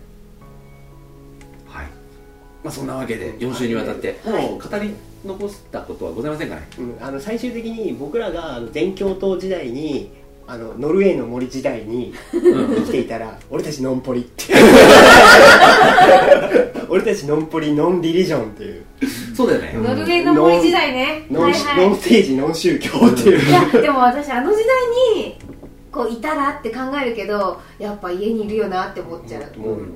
まあそんなわけで4週にわたって、はい。もう語り残したことはございませんかね。うん、あの最終的に僕らがあの全共闘時代にあのノルウェーの森時代にうん。生きていたら [LAUGHS] 俺たちノンポリって [LAUGHS] 俺たちノンポリノンリリジョンっていう。そうだよね、ノルウェーの森時代ね。ノン,、はいはい。ノン政治ノン宗教っていう。いやでも私あの時代にこういたらって考えるけどやっぱ家にいるよなって思っちゃう。もう本当に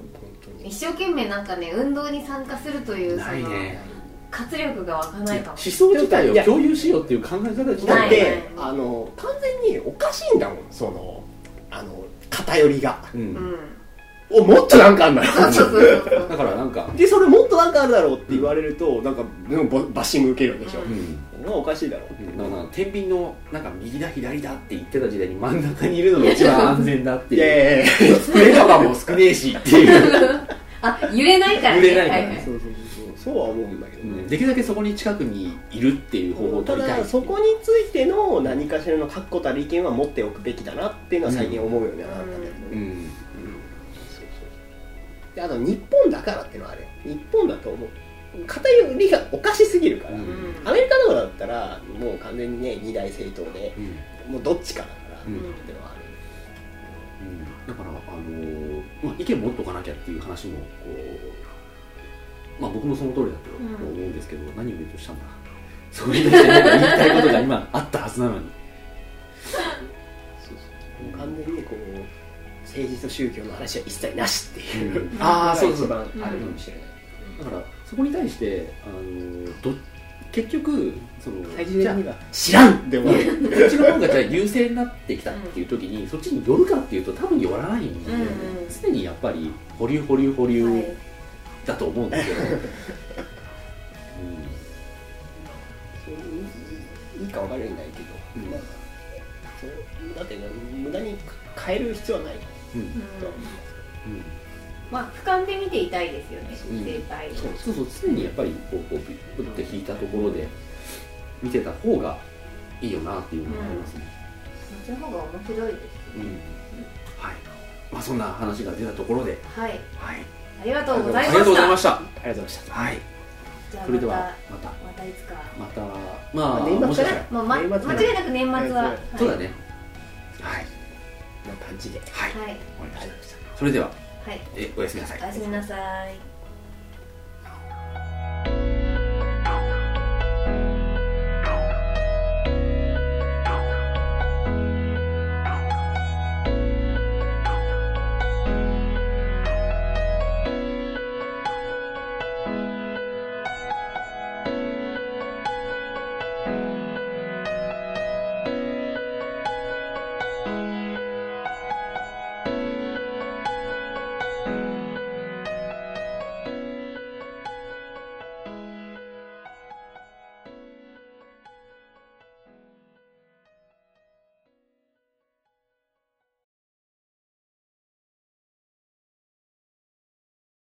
一生懸命なんかね運動に参加するというそのないね。活力が湧かないかも思想自体を共有しようっていう考え方自体だって、ないあの完全におかしいんだもんそのあの偏りが。ううん。んおもっとなんかあんだよだからなんかでそれもっとなんかあるだろうって言われるとなんかうんババッシング受けるでしょ、ううんまあおかしいだろ。うだから天秤のなんか右だ左だって言ってた時代に真ん中にいるのが一番安全だっていう。いやいや触れ [LAUGHS] 幅も少ねえしってい。[LAUGHS] う、あ揺れないからね。揺れないから。ははそうそうそうそう。そうは思うんだけどね、できるだけそこに近くにいるっていう方法をた取りたいだそこについての何かしらの確固たる意見は持っておくべきだなっていうのは最近思うようにはなったん。だけどね、あと日本だからっていうのはあれ日本だと思う偏りがおかしすぎるから、うん。うんアメリカとかだったらもう完全にね二大政党でうん。もうどっちかだから、うん。っていうのはある。うん。だから、あのーまあ、意見持っとかなきゃっていう話もこう、まあ、僕もその通りだと思うんですけど、何を言うとしたんだ。それに対してなんか言いたいことが今あったはずなのに。もう完全にこう政治と宗教の話は一切なしっていう、うん。あーそうそう。一番あるかもしれない、だからそこに対して、あのーど結局その知らん！で終わるあこっちの方がじゃあ優勢になってきたっていう時に、そっちに寄るかっていうと多分寄らないんで、うんうん。常にやっぱり保留保留保留、はい。だと思うんですよ、いいか分かるんないけど、うん。まあそうだって無駄に変える必要はないうんうんうんとは思いますうんまあ俯瞰で見ていたいですよねうん。正解そうそうそう常にやっぱりこうこうピッて引いたところで見てた方がいいよなっていうのがありますね、そっちの方が面白いですうん。はい。まあそんな話が出たところで。はい。はい。ありがとうございありがとうございまました。ありがとうございました。はい。それではままた。たまたいつか。またまあ年末かしたら。まあま間違いなく年末ははい。そうだね。はい。な感じで。はい。はい。わかりました。それでははい。えおやすみなさい。おやすみなさい「